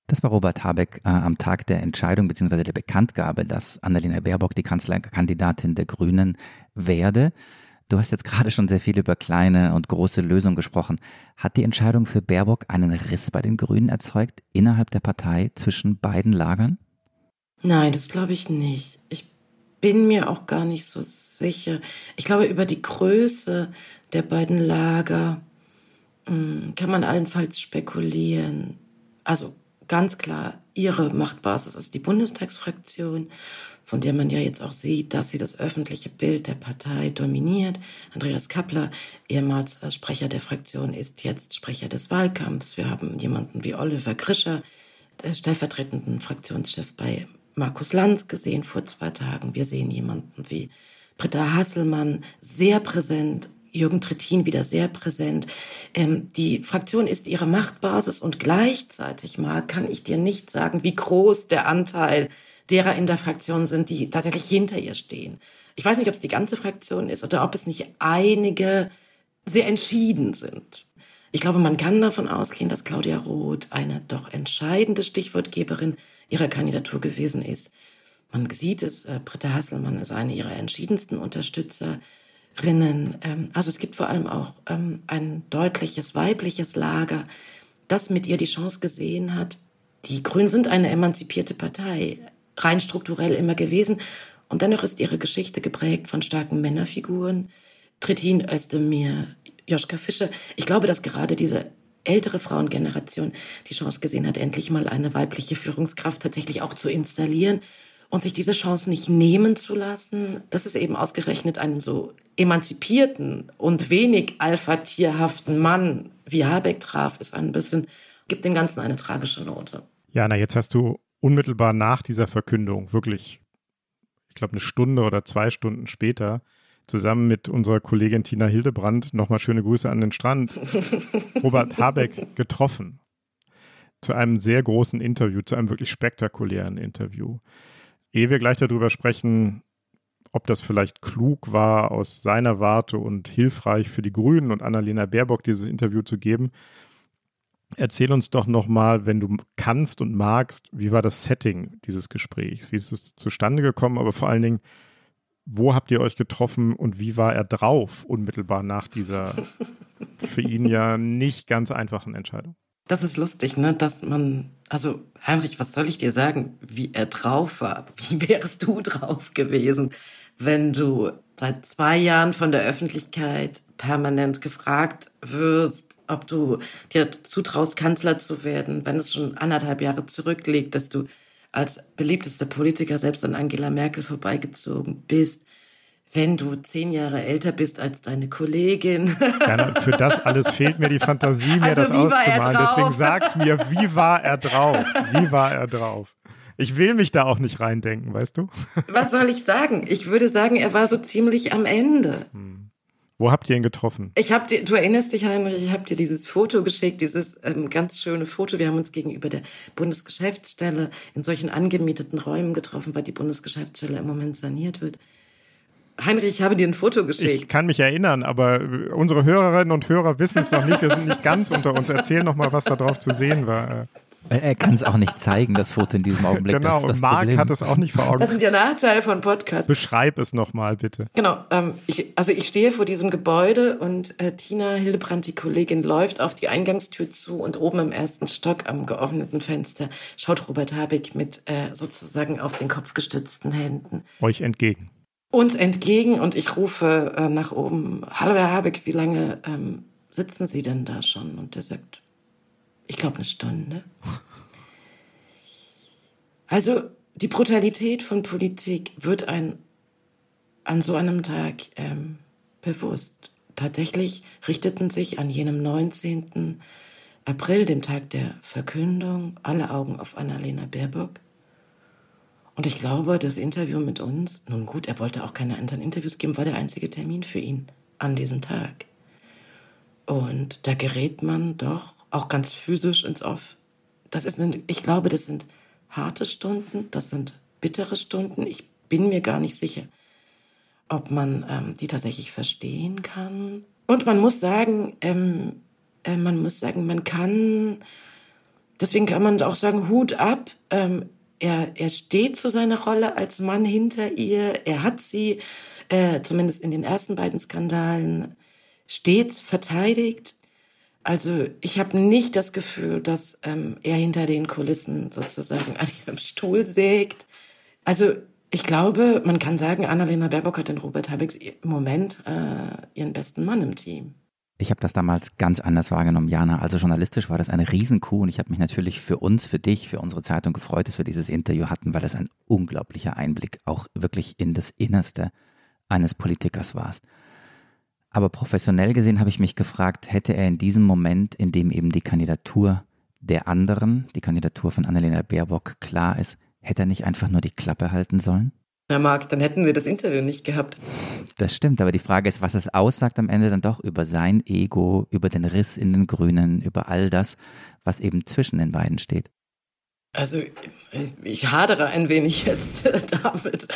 Das war Robert Habeck äh, am Tag der Entscheidung bzw. der Bekanntgabe, dass Annalena Baerbock die Kanzlerkandidatin der Grünen werde. Du hast jetzt gerade schon sehr viel über kleine und große Lösungen gesprochen. Hat die Entscheidung für Baerbock einen Riss bei den Grünen erzeugt, innerhalb der Partei zwischen beiden Lagern? Nein, das glaube ich nicht. Ich bin mir auch gar nicht so sicher. Ich glaube, über die Größe der beiden Lager hm, kann man allenfalls spekulieren. Also ganz klar, ihre Machtbasis ist die Bundestagsfraktion, von der man ja jetzt auch sieht, dass sie das öffentliche Bild der Partei dominiert. Andreas Kappler, ehemals äh, Sprecher der Fraktion, ist jetzt Sprecher des Wahlkampfs. Wir haben jemanden wie Oliver Grischer, der stellvertretenden Fraktionschef bei Markus Lanz gesehen vor zwei Tagen. Wir sehen jemanden wie Britta Hasselmann, sehr präsent Jürgen Trittin wieder sehr präsent. Ähm, die Fraktion ist ihre Machtbasis und gleichzeitig mal kann ich dir nicht sagen, wie groß der Anteil derer in der Fraktion sind, die tatsächlich hinter ihr stehen. Ich weiß nicht, ob es die ganze Fraktion ist oder ob es nicht einige sehr entschieden sind. Ich glaube, man kann davon ausgehen, dass Claudia Roth eine doch entscheidende Stichwortgeberin ihrer Kandidatur gewesen ist. Man sieht es, äh, Britta Hasselmann ist eine ihrer entschiedensten Unterstützer. Rinnen. Ähm, also es gibt vor allem auch ähm, ein deutliches weibliches Lager, das mit ihr die Chance gesehen hat. Die Grünen sind eine emanzipierte Partei, rein strukturell immer gewesen. Und dennoch ist ihre Geschichte geprägt von starken Männerfiguren. Trittin Özdemir, Joschka Fischer. Ich glaube, dass gerade diese ältere Frauengeneration die Chance gesehen hat, endlich mal eine weibliche Führungskraft tatsächlich auch zu installieren und sich diese Chance nicht nehmen zu lassen, dass es eben ausgerechnet einen so emanzipierten und wenig alpha-tierhaften Mann wie Habeck traf, ist ein bisschen, gibt dem Ganzen eine tragische Note. Ja, na, jetzt hast du unmittelbar nach dieser Verkündung, wirklich, ich glaube, eine Stunde oder zwei Stunden später, zusammen mit unserer Kollegin Tina Hildebrand, nochmal schöne Grüße an den Strand, (laughs) Robert Habeck getroffen. Zu einem sehr großen Interview, zu einem wirklich spektakulären Interview. Ehe wir gleich darüber sprechen, ob das vielleicht klug war aus seiner Warte und hilfreich für die Grünen und Annalena Baerbock dieses Interview zu geben, erzähl uns doch nochmal, wenn du kannst und magst, wie war das Setting dieses Gesprächs? Wie ist es zustande gekommen? Aber vor allen Dingen, wo habt ihr euch getroffen und wie war er drauf unmittelbar nach dieser (laughs) für ihn ja nicht ganz einfachen Entscheidung? Das ist lustig, ne, dass man, also Heinrich, was soll ich dir sagen, wie er drauf war? (laughs) Wie wärst du drauf gewesen, wenn du seit zwei Jahren von der Öffentlichkeit permanent gefragt wirst, ob du dir zutraust, Kanzler zu werden, wenn es schon anderthalb Jahre zurückliegt, dass du als beliebtester Politiker selbst an Angela Merkel vorbeigezogen bist, wenn du zehn Jahre älter bist als deine Kollegin. Ja, für das alles fehlt mir die Fantasie, mir also das auszumalen. Deswegen sag's mir, wie war er drauf? Wie war er drauf? Ich will mich da auch nicht reindenken, weißt du? Was soll ich sagen? Ich würde sagen, er war so ziemlich am Ende. Hm. Wo habt ihr ihn getroffen? Ich hab dir, du erinnerst dich, Heinrich, ich habe dir dieses Foto geschickt, dieses ähm, ganz schöne Foto. Wir haben uns gegenüber der Bundesgeschäftsstelle in solchen angemieteten Räumen getroffen, weil die Bundesgeschäftsstelle im Moment saniert wird. Heinrich, ich habe dir ein Foto geschickt. Ich kann mich erinnern, aber unsere Hörerinnen und Hörer wissen es noch nicht. Wir sind nicht ganz unter uns. Erzähl noch mal, was da drauf zu sehen war. Er kann es auch nicht zeigen, das Foto in diesem Augenblick. Genau, das und Marc Problem. hat es auch nicht vor Augen. Das sind ja Nachteile von Podcasts. Beschreib es nochmal, bitte. Genau, ähm, ich, also ich stehe vor diesem Gebäude und äh, Tina Hildebrand, die Kollegin, läuft auf die Eingangstür zu und oben im ersten Stock am geöffneten Fenster schaut Robert Habeck mit äh, sozusagen auf den Kopf gestützten Händen. Euch entgegen uns entgegen und ich rufe äh, nach oben, hallo Herr Habeck, wie lange ähm, sitzen Sie denn da schon? Und er sagt, ich glaube eine Stunde. Also die Brutalität von Politik wird ein an so einem Tag ähm, bewusst. Tatsächlich richteten sich an jenem 19. April, dem Tag der Verkündung, alle Augen auf Annalena Baerbock. Und ich glaube, das Interview mit uns, nun gut, er wollte auch keine anderen Interviews geben, war der einzige Termin für ihn an diesem Tag. Und da gerät man doch auch ganz physisch ins Off. Das ist, ich glaube, das sind harte Stunden, das sind bittere Stunden. Ich bin mir gar nicht sicher, ob man ähm, die tatsächlich verstehen kann. Und man muss sagen, ähm, äh, man muss sagen, man kann deswegen kann man auch sagen, Hut ab. Ähm, er, er steht zu seiner Rolle als Mann hinter ihr. Er hat sie, äh, zumindest in den ersten beiden Skandalen, stets verteidigt. Also ich habe nicht das Gefühl, dass ähm, er hinter den Kulissen sozusagen an ihrem Stuhl sägt. Also ich glaube, man kann sagen, Annalena Baerbock hat in Robert Habecks im Moment äh, ihren besten Mann im Team. Ich habe das damals ganz anders wahrgenommen, Jana. Also journalistisch war das eine Riesenkuh und ich habe mich natürlich für uns, für dich, für unsere Zeitung gefreut, dass wir dieses Interview hatten, weil das ein unglaublicher Einblick auch wirklich in das Innerste eines Politikers war. Aber professionell gesehen habe ich mich gefragt, hätte er in diesem Moment, in dem eben die Kandidatur der anderen, die Kandidatur von Annalena Baerbock klar ist, hätte er nicht einfach nur die Klappe halten sollen? Na Marc, dann hätten wir das Interview nicht gehabt. Das stimmt, aber die Frage ist, was es aussagt am Ende dann doch über sein Ego, über den Riss in den Grünen, über all das, was eben zwischen den beiden steht. Also ich hadere ein wenig jetzt (laughs) damit,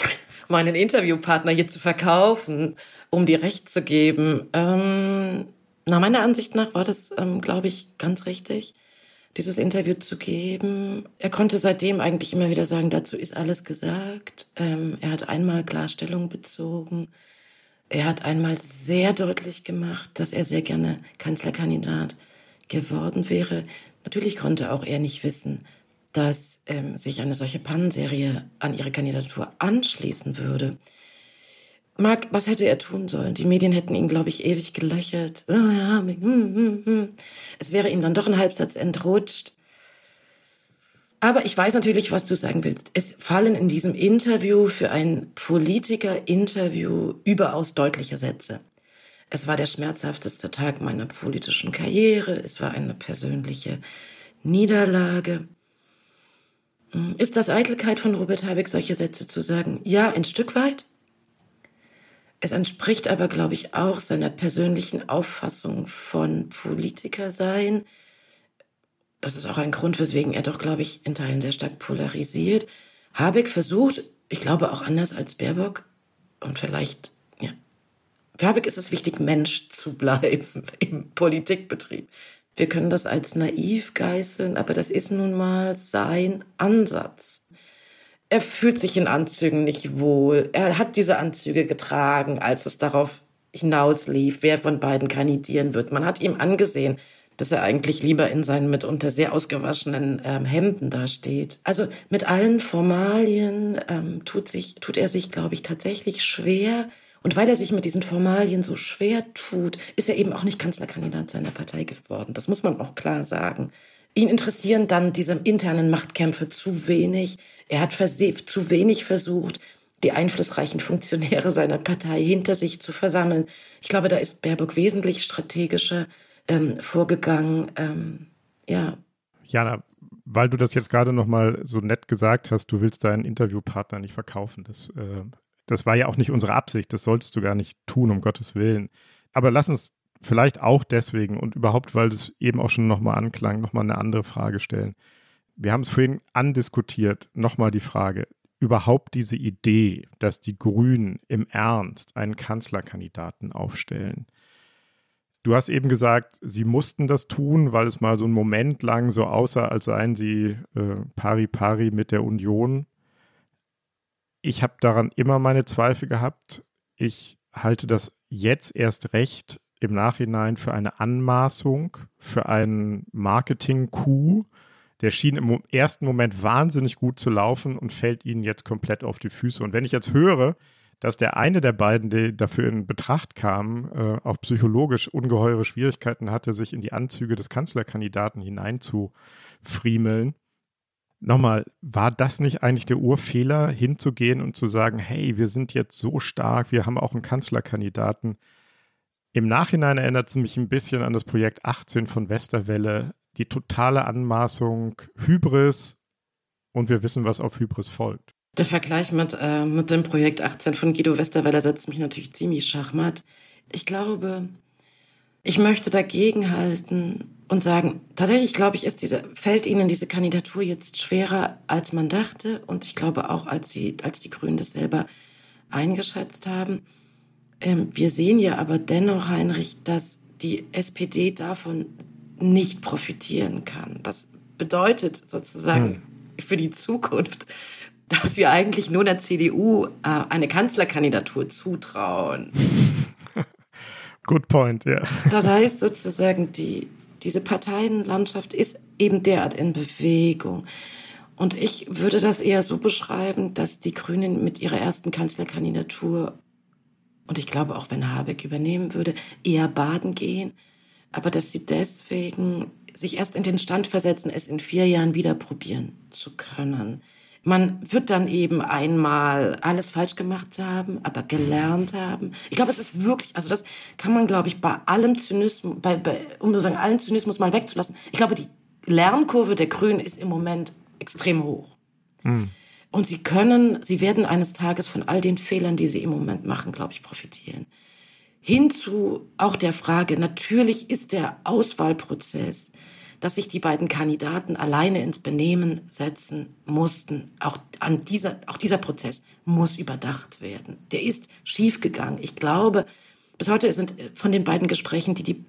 meinen Interviewpartner hier zu verkaufen, um dir recht zu geben. Ähm, nach meiner Ansicht nach war das, ähm, glaube ich, ganz richtig dieses Interview zu geben. Er konnte seitdem eigentlich immer wieder sagen, dazu ist alles gesagt. Ähm, er hat einmal Klarstellung bezogen. Er hat einmal sehr deutlich gemacht, dass er sehr gerne Kanzlerkandidat geworden wäre. Natürlich konnte auch er nicht wissen, dass ähm, sich eine solche Pannenserie an ihre Kandidatur anschließen würde. Marc, was hätte er tun sollen? Die Medien hätten ihn, glaube ich, ewig gelöchert. Ja, hm, hm, hm. Es wäre ihm dann doch ein Halbsatz entrutscht. Aber ich weiß natürlich, was du sagen willst. Es fallen in diesem Interview für ein Politiker-Interview überaus deutliche Sätze. Es war der schmerzhafteste Tag meiner politischen Karriere. Es war eine persönliche Niederlage. Ist das Eitelkeit von Robert Habeck, solche Sätze zu sagen? Ja, ein Stück weit. Es entspricht aber, glaube ich, auch seiner persönlichen Auffassung von Politiker sein. Das ist auch ein Grund, weswegen er doch, glaube ich, in Teilen sehr stark polarisiert. Habeck versucht, ich glaube auch anders als Baerbock, und vielleicht, ja, für Habeck ist es wichtig, Mensch zu bleiben (laughs) im Politikbetrieb. Wir können das als naiv geißeln, aber das ist nun mal sein Ansatz er fühlt sich in Anzügen nicht wohl. Er hat diese Anzüge getragen, als es darauf hinauslief, wer von beiden kandidieren wird. Man hat ihm angesehen, dass er eigentlich lieber in seinen mitunter sehr ausgewaschenen ähm, Hemden dasteht. Also mit allen Formalien ähm, tut, sich, tut er sich, glaube ich, tatsächlich schwer. Und weil er sich mit diesen Formalien so schwer tut, ist er eben auch nicht Kanzlerkandidat seiner Partei geworden. Das muss man auch klar sagen. Ihn interessieren dann diese internen Machtkämpfe zu wenig. Er hat zu wenig versucht, die einflussreichen Funktionäre seiner Partei hinter sich zu versammeln. Ich glaube, da ist Baerbock wesentlich strategischer ähm, vorgegangen. Ähm, ja. Jana, weil du das jetzt gerade noch mal so nett gesagt hast, du willst deinen Interviewpartner nicht verkaufen. Das, äh, das war ja auch nicht unsere Absicht. Das solltest du gar nicht tun, um Gottes Willen. Aber lass uns vielleicht auch deswegen und überhaupt, weil es eben auch schon nochmal anklang, nochmal eine andere Frage stellen. Wir haben es vorhin andiskutiert, nochmal die Frage, überhaupt diese Idee, dass die Grünen im Ernst einen Kanzlerkandidaten aufstellen. Du hast eben gesagt, sie mussten das tun, weil es mal so einen Moment lang so aussah, als seien sie äh, pari pari mit der Union. Ich habe daran immer meine Zweifel gehabt. Ich halte das jetzt erst recht im Nachhinein für eine Anmaßung, für einen Marketing-Coup. Der schien im ersten Moment wahnsinnig gut zu laufen und fällt ihnen jetzt komplett auf die Füße. Und wenn ich jetzt höre, dass der eine der beiden, der dafür in Betracht kam, äh, auch psychologisch ungeheure Schwierigkeiten hatte, sich in die Anzüge des Kanzlerkandidaten hineinzufriemeln. Nochmal, war das nicht eigentlich der Urfehler, hinzugehen und zu sagen, hey, wir sind jetzt so stark, wir haben auch einen Kanzlerkandidaten, im Nachhinein erinnert es mich ein bisschen an das Projekt 18 von Westerwelle. Die totale Anmaßung, Hybris und wir wissen, was auf Hybris folgt. Der Vergleich mit, äh, mit dem Projekt 18 von Guido Westerwelle setzt mich natürlich ziemlich schachmatt. Ich glaube, ich möchte dagegenhalten und sagen, tatsächlich glaube ich, ist diese, fällt Ihnen diese Kandidatur jetzt schwerer, als man dachte. Und ich glaube auch, als, sie, als die Grünen das selber eingeschätzt haben. Ähm, wir sehen ja aber dennoch, Heinrich, dass die SPD davon nicht profitieren kann. Das bedeutet sozusagen hm. für die Zukunft, dass wir eigentlich nur der CDU äh, eine Kanzlerkandidatur zutrauen. (laughs) Good point, ja. Das heißt sozusagen, die, diese Parteienlandschaft ist eben derart in Bewegung. Und ich würde das eher so beschreiben, dass die Grünen mit ihrer ersten Kanzlerkandidatur, und ich glaube auch, wenn Habeck übernehmen würde, eher baden gehen, aber dass sie deswegen sich erst in den Stand versetzen, es in vier Jahren wieder probieren zu können. Man wird dann eben einmal alles falsch gemacht haben, aber gelernt haben. Ich glaube, es ist wirklich, also das kann man, glaube ich, bei allem Zynismus, bei, bei, um sozusagen allen Zynismus mal wegzulassen. Ich glaube, die Lernkurve der Grünen ist im Moment extrem hoch. Mhm. Und sie können, sie werden eines Tages von all den Fehlern, die sie im Moment machen, glaube ich, profitieren. Hinzu auch der Frage, natürlich ist der Auswahlprozess, dass sich die beiden Kandidaten alleine ins Benehmen setzen mussten. Auch an dieser, auch dieser Prozess muss überdacht werden. Der ist schiefgegangen. Ich glaube, bis heute sind von den beiden Gesprächen, die die,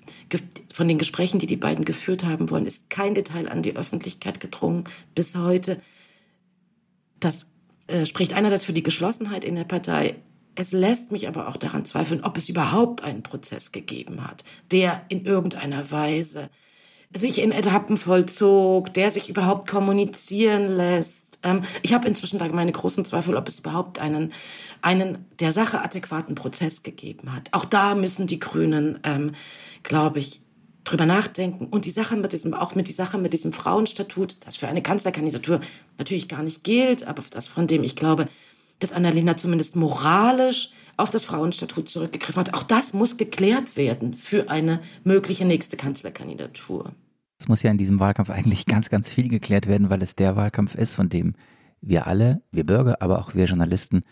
von den Gesprächen, die die beiden geführt haben wollen, ist kein Detail an die Öffentlichkeit gedrungen. Bis heute. Das äh, spricht einerseits für die Geschlossenheit in der Partei. Es lässt mich aber auch daran zweifeln, ob es überhaupt einen Prozess gegeben hat, der in irgendeiner Weise sich in Etappen vollzog, der sich überhaupt kommunizieren lässt. Ähm, ich habe inzwischen da meine großen Zweifel, ob es überhaupt einen einen der Sache adäquaten Prozess gegeben hat. Auch da müssen die Grünen, ähm, glaube ich, drüber nachdenken. Und die Sache mit diesem, auch mit die Sache mit diesem Frauenstatut, das für eine Kanzlerkandidatur natürlich gar nicht gilt, aber das, von dem ich glaube, dass Annalena zumindest moralisch auf das Frauenstatut zurückgegriffen hat. Auch das muss geklärt werden für eine mögliche nächste Kanzlerkandidatur. Es muss ja in diesem Wahlkampf eigentlich ganz, ganz viel geklärt werden, weil es der Wahlkampf ist, von dem wir alle, wir Bürger, aber auch wir Journalisten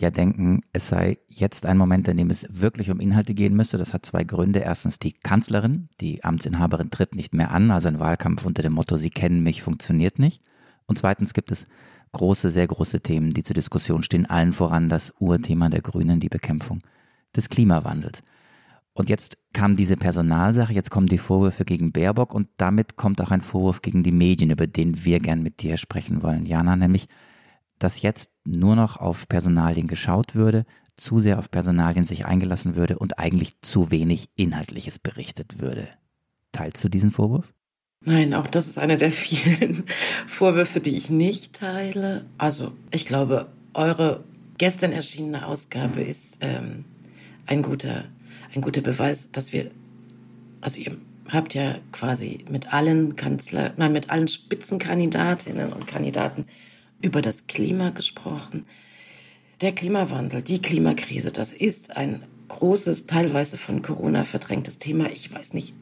ja denken, es sei jetzt ein Moment, in dem es wirklich um Inhalte gehen müsste. Das hat zwei Gründe. Erstens die Kanzlerin, die Amtsinhaberin tritt nicht mehr an, also ein Wahlkampf unter dem Motto, Sie kennen mich, funktioniert nicht. Und zweitens gibt es große, sehr große Themen, die zur Diskussion stehen, allen voran das Urthema der Grünen, die Bekämpfung des Klimawandels. Und jetzt kam diese Personalsache, jetzt kommen die Vorwürfe gegen Baerbock und damit kommt auch ein Vorwurf gegen die Medien, über den wir gern mit dir sprechen wollen, Jana, nämlich dass jetzt nur noch auf Personalien geschaut würde, zu sehr auf Personalien sich eingelassen würde und eigentlich zu wenig Inhaltliches berichtet würde. Teilst du diesen Vorwurf? Nein, auch das ist einer der (laughs) vielen Vorwürfe, die ich nicht teile. Also ich glaube, eure gestern erschienene Ausgabe ist ähm, ein guter, ein guter Beweis, dass wir, also ihr habt ja quasi mit allen Kanzler, nein, mit allen Spitzenkandidatinnen und Kandidaten über das Klima gesprochen. Der Klimawandel, die Klimakrise, das ist ein großes, teilweise von Corona verdrängtes Thema. Ich weiß nicht,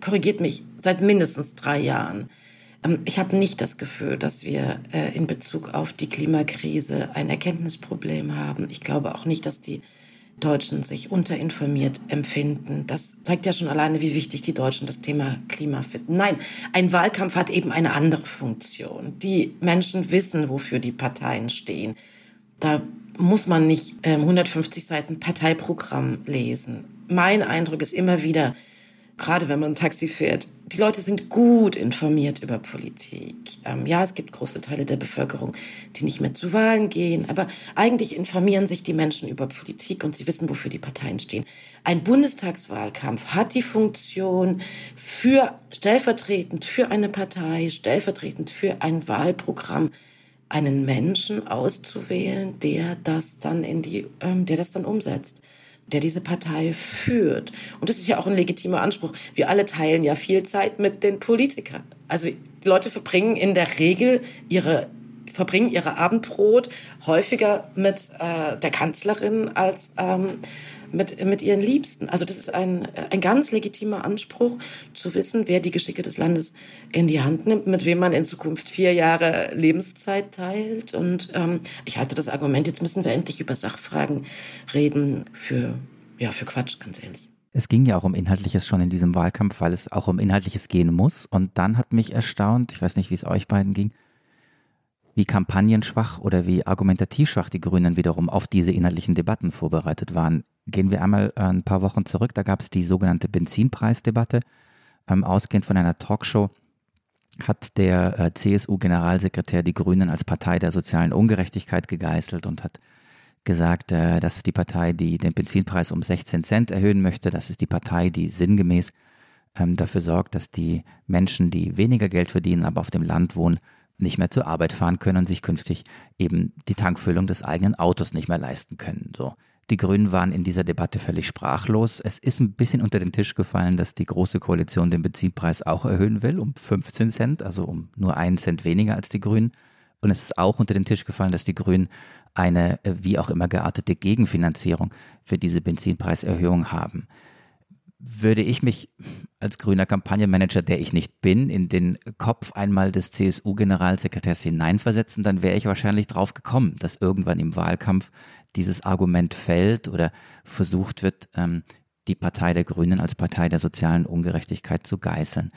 korrigiert mich, seit mindestens drei Jahren. Ähm, ich habe nicht das Gefühl, dass wir äh, in Bezug auf die Klimakrise ein Erkenntnisproblem haben. Ich glaube auch nicht, dass die Deutschen sich unterinformiert empfinden. Das zeigt ja schon alleine, wie wichtig die Deutschen das Thema Klima finden. Nein, ein Wahlkampf hat eben eine andere Funktion. Die Menschen wissen, wofür die Parteien stehen. Da muss man nicht äh, 150 Seiten Parteiprogramm lesen. Mein Eindruck ist immer wieder, gerade wenn man Taxi fährt, die Leute sind gut informiert über Politik. Ähm, ja, es gibt große Teile der Bevölkerung, die nicht mehr zu Wahlen gehen, aber eigentlich informieren sich die Menschen über Politik und sie wissen, wofür die Parteien stehen. Ein Bundestagswahlkampf hat die Funktion, für stellvertretend für eine Partei, stellvertretend für ein Wahlprogramm einen Menschen auszuwählen, der das dann in die, ähm, der das dann umsetzt der diese Partei führt. Und das ist ja auch ein legitimer Anspruch. Wir alle teilen ja viel Zeit mit den Politikern. Also die Leute verbringen in der Regel ihre verbringen ihre Abendbrot häufiger mit äh, der Kanzlerin als ähm, mit, mit ihren Liebsten. Also das ist ein, ein ganz legitimer Anspruch, zu wissen, wer die Geschicke des Landes in die Hand nimmt, mit wem man in Zukunft vier Jahre Lebenszeit teilt. Und ähm, ich halte das Argument, jetzt müssen wir endlich über Sachfragen reden, für, ja, für Quatsch, ganz ehrlich. Es ging ja auch um Inhaltliches schon in diesem Wahlkampf, weil es auch um Inhaltliches gehen muss. Und dann hat mich erstaunt, ich weiß nicht, wie es euch beiden ging, wie kampagnenschwach oder wie argumentativ schwach die Grünen wiederum auf diese inhaltlichen Debatten vorbereitet waren. Gehen wir einmal äh, ein paar Wochen zurück, da gab es die sogenannte Benzinpreisdebatte, ähm, ausgehend von einer Talkshow hat der äh, CSU-Generalsekretär die Grünen als Partei der sozialen Ungerechtigkeit gegeißelt und hat gesagt, äh, das ist die Partei, die den Benzinpreis um 16 Cent erhöhen möchte. Das ist die Partei, die sinngemäß ähm, dafür sorgt, dass die Menschen, die weniger Geld verdienen, aber auf dem Land wohnen, nicht mehr zur Arbeit fahren können und sich künftig eben die Tankfüllung des eigenen Autos nicht mehr leisten können. So. Die Grünen waren in dieser Debatte völlig sprachlos. Es ist ein bisschen unter den Tisch gefallen, dass die Große Koalition den Benzinpreis auch erhöhen will, um 15 Cent, also um nur einen Cent weniger als die Grünen. Und es ist auch unter den Tisch gefallen, dass die Grünen eine äh, wie auch immer geartete Gegenfinanzierung für diese Benzinpreiserhöhung haben. Würde ich mich als grüner Kampagnenmanager, der ich nicht bin, in den Kopf einmal des CSU-Generalsekretärs hineinversetzen, dann wäre ich wahrscheinlich drauf gekommen, dass irgendwann im Wahlkampf dieses Argument fällt oder versucht wird, ähm, die Partei der Grünen als Partei der sozialen Ungerechtigkeit zu geißeln.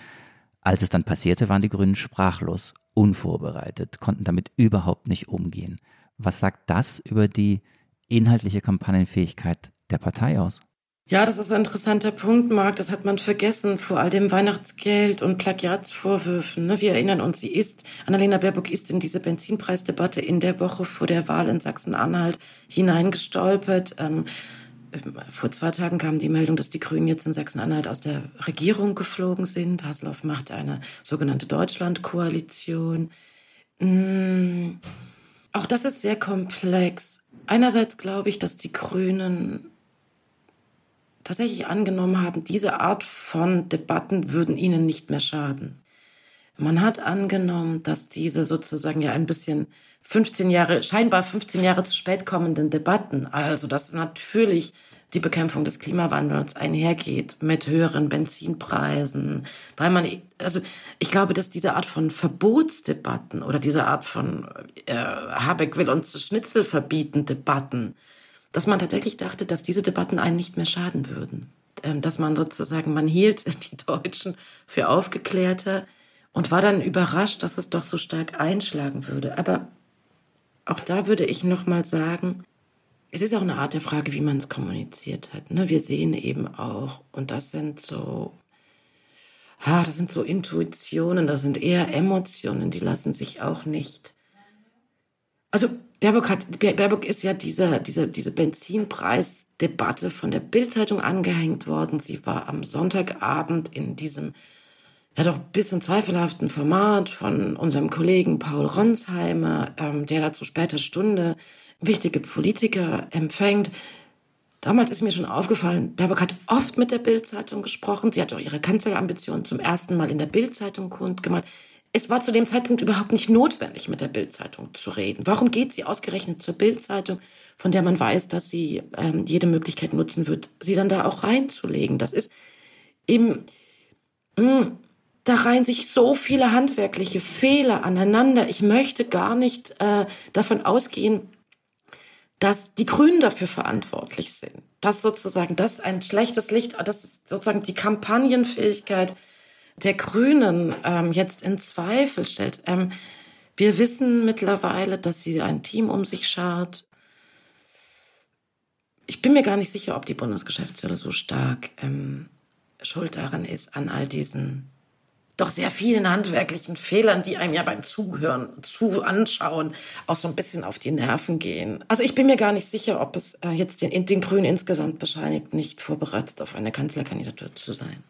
Als es dann passierte, waren die Grünen sprachlos, unvorbereitet, konnten damit überhaupt nicht umgehen. Was sagt das über die inhaltliche Kampagnenfähigkeit der Partei aus? Ja, das ist ein interessanter Punkt, Marc. Das hat man vergessen vor all dem Weihnachtsgeld und Plagiatsvorwürfen. Ne? Wir erinnern uns, sie ist, Annalena Baerbock ist in diese Benzinpreisdebatte in der Woche vor der Wahl in Sachsen-Anhalt hineingestolpert. Ähm, ähm, vor zwei Tagen kam die Meldung, dass die Grünen jetzt in Sachsen-Anhalt aus der Regierung geflogen sind. Hasselhoff macht eine sogenannte Deutschland-Koalition. Mmh. Auch das ist sehr komplex. Einerseits glaube ich, dass die Grünen tatsächlich angenommen haben, diese Art von Debatten würden ihnen nicht mehr schaden. Man hat angenommen, dass diese sozusagen ja ein bisschen 15 Jahre, scheinbar 15 Jahre zu spät kommenden Debatten, also dass natürlich die Bekämpfung des Klimawandels einhergeht mit höheren Benzinpreisen, weil man, also ich glaube, dass diese Art von Verbotsdebatten oder diese Art von äh, Habeck will uns Schnitzel verbieten Debatten, dass man tatsächlich dachte, dass diese Debatten einen nicht mehr schaden würden. Ähm, dass man sozusagen, man hielt (laughs) die Deutschen für aufgeklärter und war dann überrascht, dass es doch so stark einschlagen würde. Aber auch da würde ich noch mal sagen, es ist auch eine Art der Frage, wie man es kommuniziert hat. Ne? Wir sehen eben auch, und das sind so, das sind so Intuitionen, das sind eher Emotionen, die lassen sich auch nicht. Also Baerbock, hat, Baerbock ist ja diese, diese, diese Benzinpreisdebatte von der Bildzeitung angehängt worden. Sie war am Sonntagabend in diesem ja doch ein bisschen zweifelhaften Format von unserem Kollegen Paul Ronsheimer, ähm, der da zu später Stunde wichtige Politiker empfängt. Damals ist mir schon aufgefallen, Baerbock hat oft mit der Bildzeitung gesprochen. Sie hat auch ihre Kanzlerambitionen zum ersten Mal in der Bildzeitung kundgemacht es war zu dem Zeitpunkt überhaupt nicht notwendig, mit der Bildzeitung zu reden. Warum geht sie ausgerechnet zur Bildzeitung, von der man weiß, dass sie ähm, jede Möglichkeit nutzen wird, sie dann da auch reinzulegen? Das ist eben, mh, hm, da reihen sich so viele handwerkliche Fehler aneinander. Ich möchte gar nicht äh, davon ausgehen, dass die Grünen dafür verantwortlich sind. Dass sozusagen das ein schlechtes Licht, das ist sozusagen die Kampagnenfähigkeit der Grünen ähm, jetzt in Zweifel stellt. Ähm, wir wissen mittlerweile, dass sie ein Team um sich schart. Ich bin mir gar nicht sicher, ob die Bundesgeschäftsstelle so stark ähm, schuld daran ist an all diesen doch sehr vielen handwerklichen Fehlern, die einem ja beim Zuhören, zu anschauen, auch so ein bisschen auf die Nerven gehen. Also ich bin mir gar nicht sicher, ob es äh, jetzt den, den Grünen insgesamt bescheinigt, nicht vorbereitet auf eine Kanzlerkandidatur zu sein.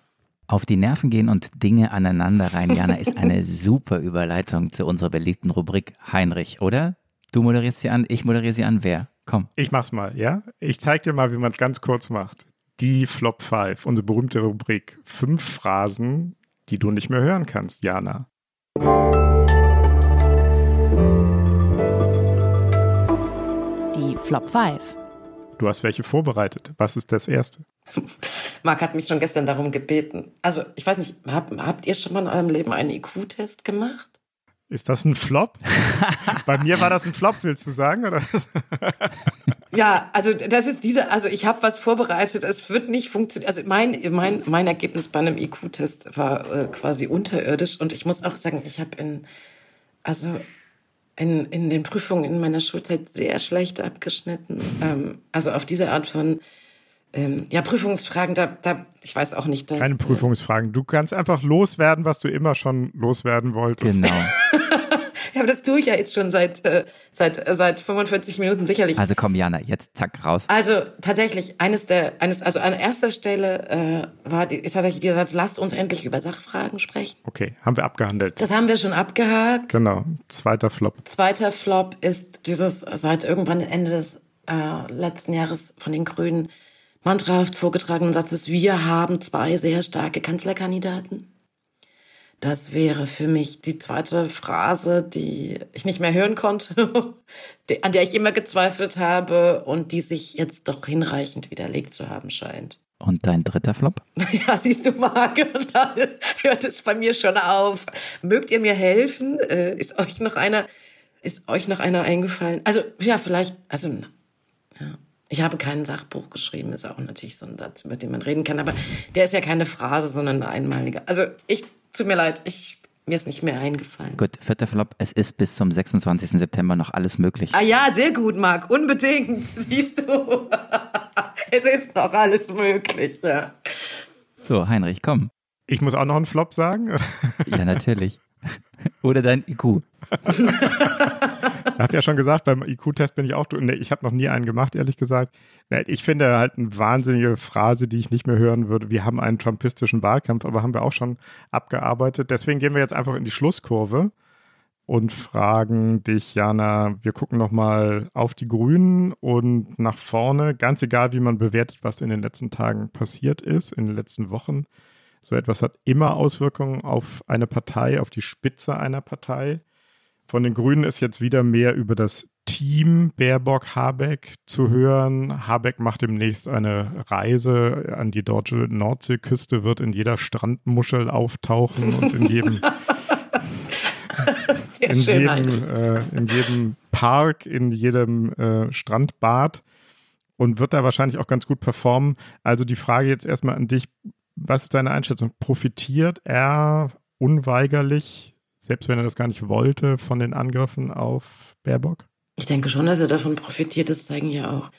Auf die Nerven gehen und Dinge aneinander rein, Jana, ist eine (laughs) super Überleitung zu unserer beliebten Rubrik Heinrich, oder? Du moderierst sie an, ich moderiere sie an. Wer? Komm. Ich mach's mal, ja? Ich zeig dir mal, wie man es ganz kurz macht. Die Flop 5, unsere berühmte Rubrik. Fünf Phrasen, die du nicht mehr hören kannst, Jana. Die Flop 5. Du hast welche vorbereitet. Was ist das erste? (laughs) Marc hat mich schon gestern darum gebeten. Also, ich weiß nicht, hab, habt ihr schon mal in eurem Leben einen IQ-Test gemacht? Ist das ein Flop? (laughs) Bei mir war das ein Flop, willst du sagen? Oder? ja, also das ist diese, also ich habe was vorbereitet, es wird nicht funktionieren. Also mein, mein, mein Ergebnis bei einem IQ-Test war äh, quasi unterirdisch und ich muss auch sagen, ich habe in, also in, in den Prüfungen in meiner Schulzeit sehr schlecht abgeschnitten. Ähm, also auf diese Art von Ähm, ja, Prüfungsfragen, da, da, ich weiß auch nicht. Da, Keine Prüfungsfragen. Du kannst einfach loswerden, was du immer schon loswerden wolltest. Genau. (laughs) (laughs) ja, aber das tue ich ja jetzt schon seit, äh, seit, äh, seit 45 Minuten sicherlich. Also komm, Jana, jetzt zack, raus. Also tatsächlich, eines der, eines, also an erster Stelle äh, war die, ist tatsächlich dieser Satz, lasst uns endlich über Sachfragen sprechen. Okay, haben wir abgehandelt. Das haben wir schon abgehakt. Genau, zweiter Flop. Zweiter Flop ist dieses seit irgendwann Ende des äh, letzten Jahres von den Grünen mantrahaft vorgetragenen Satzes, wir haben zwei sehr starke Kanzlerkandidaten. Das wäre für mich die zweite Phrase, die ich nicht mehr hören konnte, (laughs) an der ich immer gezweifelt habe und die sich jetzt doch hinreichend widerlegt zu haben scheint. Und dein dritter Flop? (laughs) Ja, siehst du, Marc, da (laughs) hört es bei mir schon auf. Mögt ihr mir helfen? Äh, ist euch noch einer, ist euch noch einer eingefallen? Also, ja, vielleicht, also, ja. Ich habe kein Sachbuch geschrieben, ist auch natürlich so ein Satz, über den man reden kann, aber der ist ja keine Phrase, sondern eine einmalige. Also ich, tut mir leid, ich, mir ist nicht mehr eingefallen. Gut, vierter Flop, es ist bis zum 26. September noch alles möglich. Ah ja, sehr gut, Marc, unbedingt, (laughs) siehst du. es ist noch alles möglich, ja. So, Heinrich, komm. Ich muss auch noch einen Flop sagen. ja, natürlich. Oder dein IQ. (laughs) Habe ja schon gesagt, beim IQ-Test bin ich auch, nee, ich habe noch nie einen gemacht, ehrlich gesagt. Ich finde halt eine wahnsinnige Phrase, die ich nicht mehr hören würde. Wir haben einen trumpistischen Wahlkampf, aber haben wir auch schon abgearbeitet. Deswegen gehen wir jetzt einfach in die Schlusskurve und fragen dich, Jana, wir gucken nochmal auf die Grünen und nach vorne, ganz egal, wie man bewertet, was in den letzten Tagen passiert ist, in den letzten Wochen. So etwas hat immer Auswirkungen auf eine Partei, auf die Spitze einer Partei. Von den Grünen ist jetzt wieder mehr über das Team Baerbock-Habeck zu hören. Habeck macht demnächst eine Reise an die deutsche Nordseeküste, wird in jeder Strandmuschel auftauchen und in jedem, (laughs) in, jedem äh, in jedem Park, in jedem äh, Strandbad und wird da wahrscheinlich auch ganz gut performen. Also die Frage jetzt erstmal an dich. Was ist deine Einschätzung? Profitiert er unweigerlich selbst wenn er das gar nicht wollte, von den Angriffen auf Baerbock? Ich denke schon, dass er davon profitiert. Das zeigen ja auch,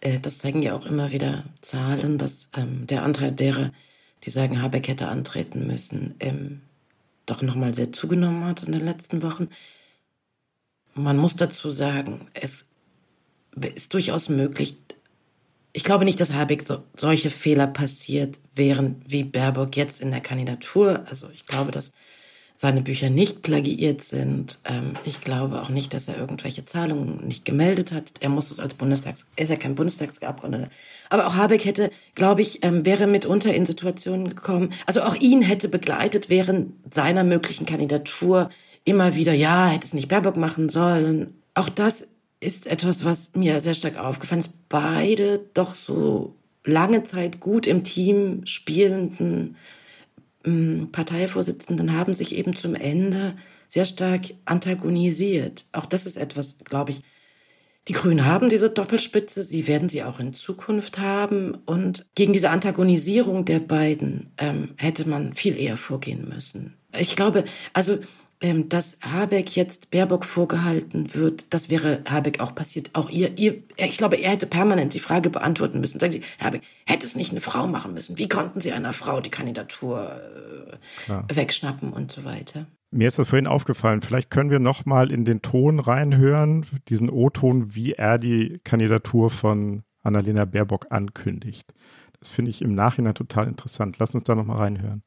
äh, das zeigen ja auch immer wieder Zahlen, dass ähm, der Anteil derer, die sagen, Habeck hätte antreten müssen, ähm, doch nochmal sehr zugenommen hat in den letzten Wochen. Man muss dazu sagen, es ist durchaus möglich. Ich glaube nicht, dass Habeck so, solche Fehler passiert wären wie Baerbock jetzt in der Kandidatur. Also ich glaube, dass seine Bücher nicht plagiiert sind. Ähm, ich glaube auch nicht, dass er irgendwelche Zahlungen nicht gemeldet hat. Er muss es als Bundestags, er ist ja kein Bundestagsabgeordneter. Aber auch Habeck hätte, glaube ich, ähm, wäre mitunter in Situationen gekommen, also auch ihn hätte begleitet während seiner möglichen Kandidatur immer wieder, ja, hätte es nicht Baerbock machen sollen. Auch das ist etwas, was mir sehr stark aufgefallen ist. Beide doch so lange Zeit gut im Team spielenden Parteivorsitzenden haben sich eben zum Ende sehr stark antagonisiert. Auch das ist etwas, glaube ich. Die Grünen haben diese Doppelspitze, sie werden sie auch in Zukunft haben. Und gegen diese Antagonisierung der beiden ähm, hätte man viel eher vorgehen müssen. Ich glaube, also ähm, dass Habeck jetzt Baerbock vorgehalten wird, das wäre Habeck auch passiert. Auch ihr, ihr, ich glaube, er hätte permanent die Frage beantworten müssen. Sagen Sie, Habeck, hätte es nicht eine Frau machen müssen? Wie konnten Sie einer Frau die Kandidatur äh, wegschnappen und so weiter? Mir ist das vorhin aufgefallen. Vielleicht können wir noch mal in den Ton reinhören, diesen O-Ton, wie er die Kandidatur von Annalena Baerbock ankündigt. Das finde ich im Nachhinein total interessant. Lass uns da noch mal reinhören.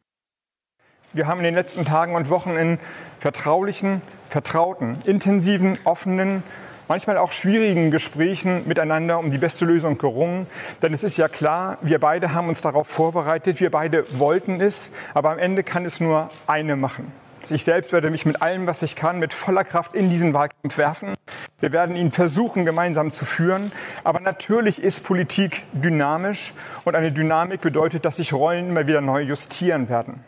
Wir haben in den letzten Tagen und Wochen in vertraulichen, vertrauten, intensiven, offenen, manchmal auch schwierigen Gesprächen miteinander um die beste Lösung gerungen. Denn es ist ja klar, wir beide haben uns darauf vorbereitet, wir beide wollten es, aber am Ende kann es nur eine machen. Ich selbst werde mich mit allem, was ich kann, mit voller Kraft in diesen Wahlkampf werfen. Wir werden ihn versuchen, gemeinsam zu führen. Aber natürlich ist Politik dynamisch und eine Dynamik bedeutet, dass sich Rollen immer wieder neu justieren werden.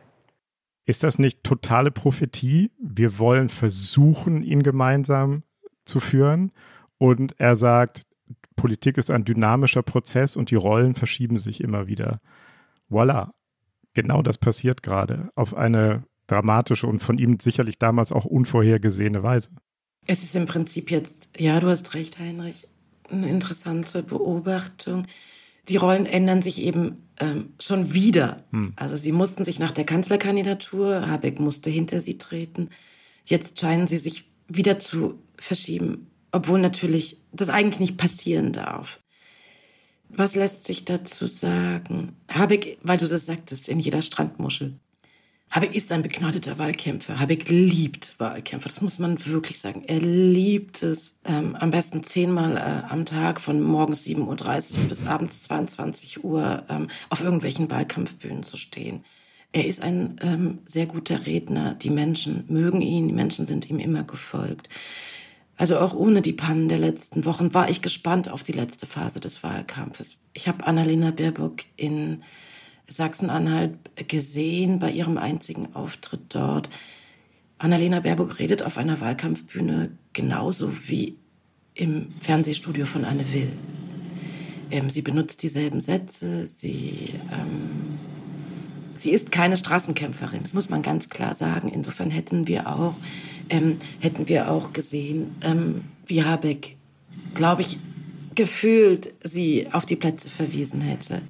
Ist das nicht totale Prophetie? Wir wollen versuchen, ihn gemeinsam zu führen. Und er sagt, Politik ist ein dynamischer Prozess und die Rollen verschieben sich immer wieder. Voila, genau das passiert gerade auf eine dramatische und von ihm sicherlich damals auch unvorhergesehene Weise. Es ist im Prinzip jetzt, ja, du hast recht, Heinrich, eine interessante Beobachtung. Die Rollen ändern sich eben ähm, schon wieder. Hm. Also sie mussten sich nach der Kanzlerkandidatur, Habeck musste hinter sie treten. Jetzt scheinen sie sich wieder zu verschieben, obwohl natürlich das eigentlich nicht passieren darf. Was lässt sich dazu sagen? Habeck, weil du das sagtest, in jeder Strandmuschel. Habeck ist ein begnadeter Wahlkämpfer. Habeck liebt Wahlkämpfer. Das muss man wirklich sagen. Er liebt es, ähm, am besten zehnmal äh, am Tag von morgens 7.30 Uhr bis abends 22 Uhr ähm, auf irgendwelchen Wahlkampfbühnen zu stehen. Er ist ein ähm, sehr guter Redner. Die Menschen mögen ihn. Die Menschen sind ihm immer gefolgt. Also auch ohne die Pannen der letzten Wochen war ich gespannt auf die letzte Phase des Wahlkampfes. Ich habe Annalena Baerbock in Sachsen-Anhalt gesehen bei ihrem einzigen Auftritt dort. Annalena Baerbock redet auf einer Wahlkampfbühne genauso wie im Fernsehstudio von Anne Will. Ähm, sie benutzt dieselben Sätze, sie, ähm, sie ist keine Straßenkämpferin, das muss man ganz klar sagen. Insofern hätten wir auch, ähm, hätten wir auch gesehen, ähm, wie Habeck, glaube ich, gefühlt sie auf die Plätze verwiesen hätte.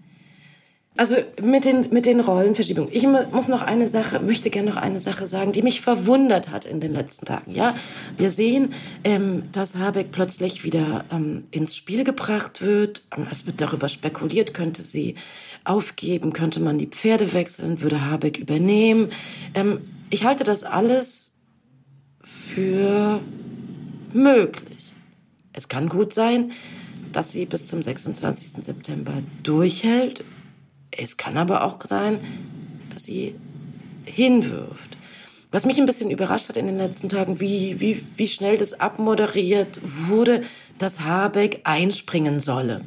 Also mit den, mit den Rollenverschiebungen. Ich muss noch eine Sache, möchte gerne noch eine Sache sagen, die mich verwundert hat in den letzten Tagen. Ja, wir sehen, ähm, dass Habeck plötzlich wieder ähm, ins Spiel gebracht wird. Es wird darüber spekuliert, könnte sie aufgeben, könnte man die Pferde wechseln, würde Habeck übernehmen. Ähm, ich halte das alles für möglich. Es kann gut sein, dass sie bis zum 26. September durchhält es kann aber auch sein, dass sie hinwirft. Was mich ein bisschen überrascht hat in den letzten Tagen, wie, wie, wie schnell das abmoderiert wurde, dass Habeck einspringen solle.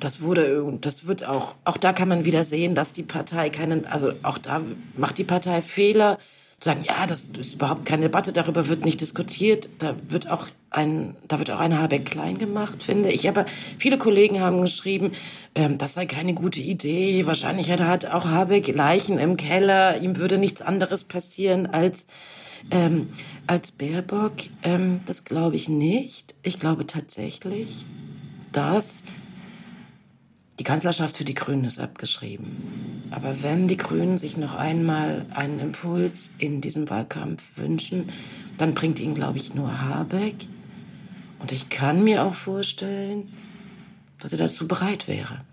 Das wurde, das wird auch, auch da kann man wieder sehen, dass die Partei keinen, also auch da macht die Partei Fehler, sagen, ja, das ist überhaupt keine Debatte, darüber wird nicht diskutiert. Da wird auch ein, da wird auch eine Habeck klein gemacht, finde ich. Aber viele Kollegen haben geschrieben, ähm, das sei keine gute Idee. Wahrscheinlich hat auch Habeck Leichen im Keller. Ihm würde nichts anderes passieren als, ähm, als Baerbock. Ähm, das glaube ich nicht. Ich glaube tatsächlich, dass die Kanzlerschaft für die Grünen ist abgeschrieben. Aber wenn die Grünen sich noch einmal einen Impuls in diesem Wahlkampf wünschen, dann bringt ihn, glaube ich, nur Habeck. Und ich kann mir auch vorstellen, dass er dazu bereit wäre.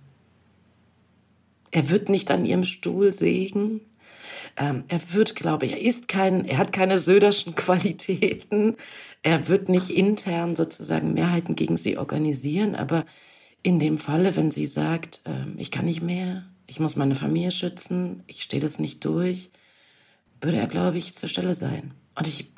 Er wird nicht an ihrem Stuhl sägen. Ähm, er wird, glaube ich, er ist kein, er hat keine söderschen (laughs) Qualitäten. Er wird nicht intern sozusagen Mehrheiten gegen sie organisieren, aber in dem Falle, wenn sie sagt, äh, ich kann nicht mehr, ich muss meine Familie schützen, ich stehe das nicht durch, würde er, glaube ich, zur Stelle sein. Und ich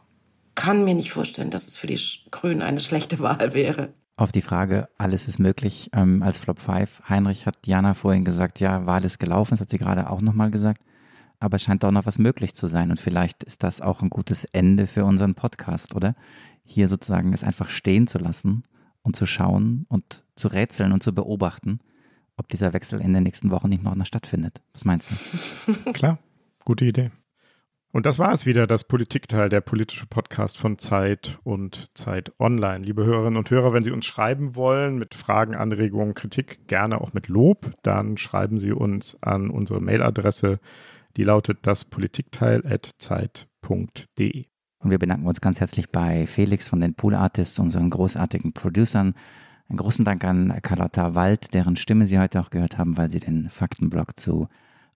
kann mir nicht vorstellen, dass es für die Grünen eine schlechte (laughs) Wahl wäre. Auf die Frage, alles ist möglich, ähm, als Flop 5. Heinrich hat Jana vorhin gesagt, ja, Wahl ist gelaufen, das hat sie gerade auch nochmal gesagt. Aber es scheint doch noch was möglich zu sein. Und vielleicht ist das auch ein gutes Ende für unseren Podcast, oder? Hier sozusagen es einfach stehen zu lassen und zu schauen und zu rätseln und zu beobachten, ob dieser Wechsel in den nächsten Wochen nicht noch stattfindet. Was meinst du? (laughs) Klar, gute Idee. Und das war es wieder, das Politikteil, der politische Podcast von Zeit und Zeit Online. Liebe Hörerinnen und Hörer, wenn Sie uns schreiben wollen mit Fragen, Anregungen, Kritik, gerne auch mit Lob, dann schreiben Sie uns an unsere Mailadresse, die lautet daspolitikteil.zeit.de. Und wir bedanken uns ganz herzlich bei Felix von den Pool Artists, unseren großartigen Producern. Einen großen Dank an Carlotta Wald, deren Stimme Sie heute auch gehört haben, weil sie den Faktenblog zu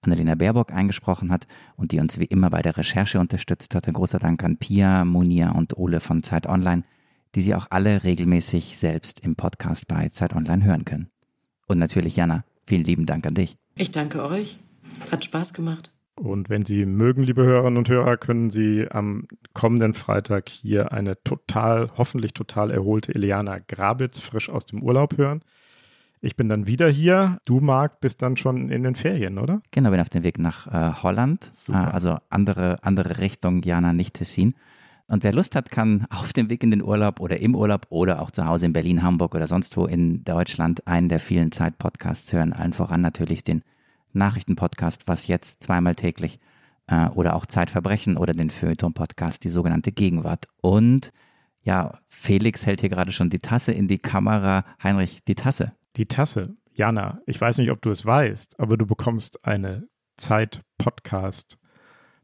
Annalena Baerbock eingesprochen hat und die uns wie immer bei der Recherche unterstützt hat. Ein großer Dank an Pia, Monia und Ole von Zeit Online, die Sie auch alle regelmäßig selbst im Podcast bei Zeit Online hören können. Und natürlich Jana, vielen lieben Dank an dich. Ich danke euch. Hat Spaß gemacht. Und wenn Sie mögen, liebe Hörerinnen und Hörer, können Sie am kommenden Freitag hier eine total, hoffentlich total erholte Eliana Grabitz frisch aus dem Urlaub hören. Ich bin dann wieder hier. Du, Marc, bist dann schon in den Ferien, oder? Genau, bin auf dem Weg nach äh, Holland. Äh, also andere, andere Richtung, Jana, nicht Tessin. Und wer Lust hat, kann (laughs) auf dem Weg in den Urlaub oder im Urlaub oder auch zu Hause in Berlin, Hamburg oder sonst wo in Deutschland einen der vielen Zeit-Podcasts hören. Allen voran natürlich den Nachrichtenpodcast, was jetzt zweimal täglich äh, oder auch Zeitverbrechen oder den Feuilleton-Podcast, die sogenannte Gegenwart. Und ja, Felix hält hier gerade schon die Tasse in die Kamera. Heinrich, die Tasse. Die Tasse. Jana, ich weiß nicht, ob du es weißt, aber du bekommst eine Zeit-Podcast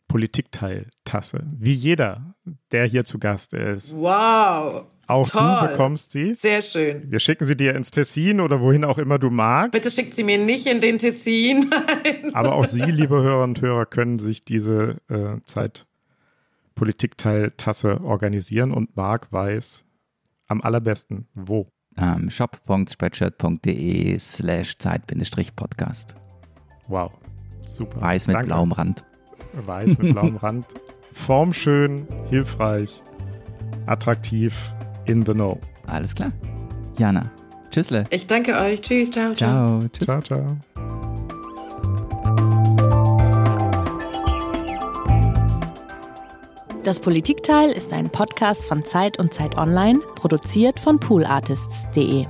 Politikteil-Tasse. Wie jeder, der hier zu Gast ist. Wow. Auch Toll. du bekommst sie. Sehr schön. Wir schicken sie dir ins Tessin oder wohin auch immer du magst. Bitte schickt sie mir nicht in den Tessin. (laughs) Nein. Aber auch Sie, liebe Hörer und Hörer, können sich diese äh, Zeit Politikteil-Tasse organisieren und Marc weiß am allerbesten wo. Ähm, shop.spreadshirt.de slash Zeit-Podcast. Wow. Super. Weiß mit Danke. blauem Rand. Weiß mit blauem (laughs) Rand. Formschön, hilfreich, attraktiv, in the know. Alles klar. Jana. Tschüssle. Ich danke euch. Tschüss. Ciao. ciao. Ciao. Tschüss. Ciao, ciao. Das Politikteil ist ein Podcast von Zeit und Zeit Online, produziert von poolartists.de.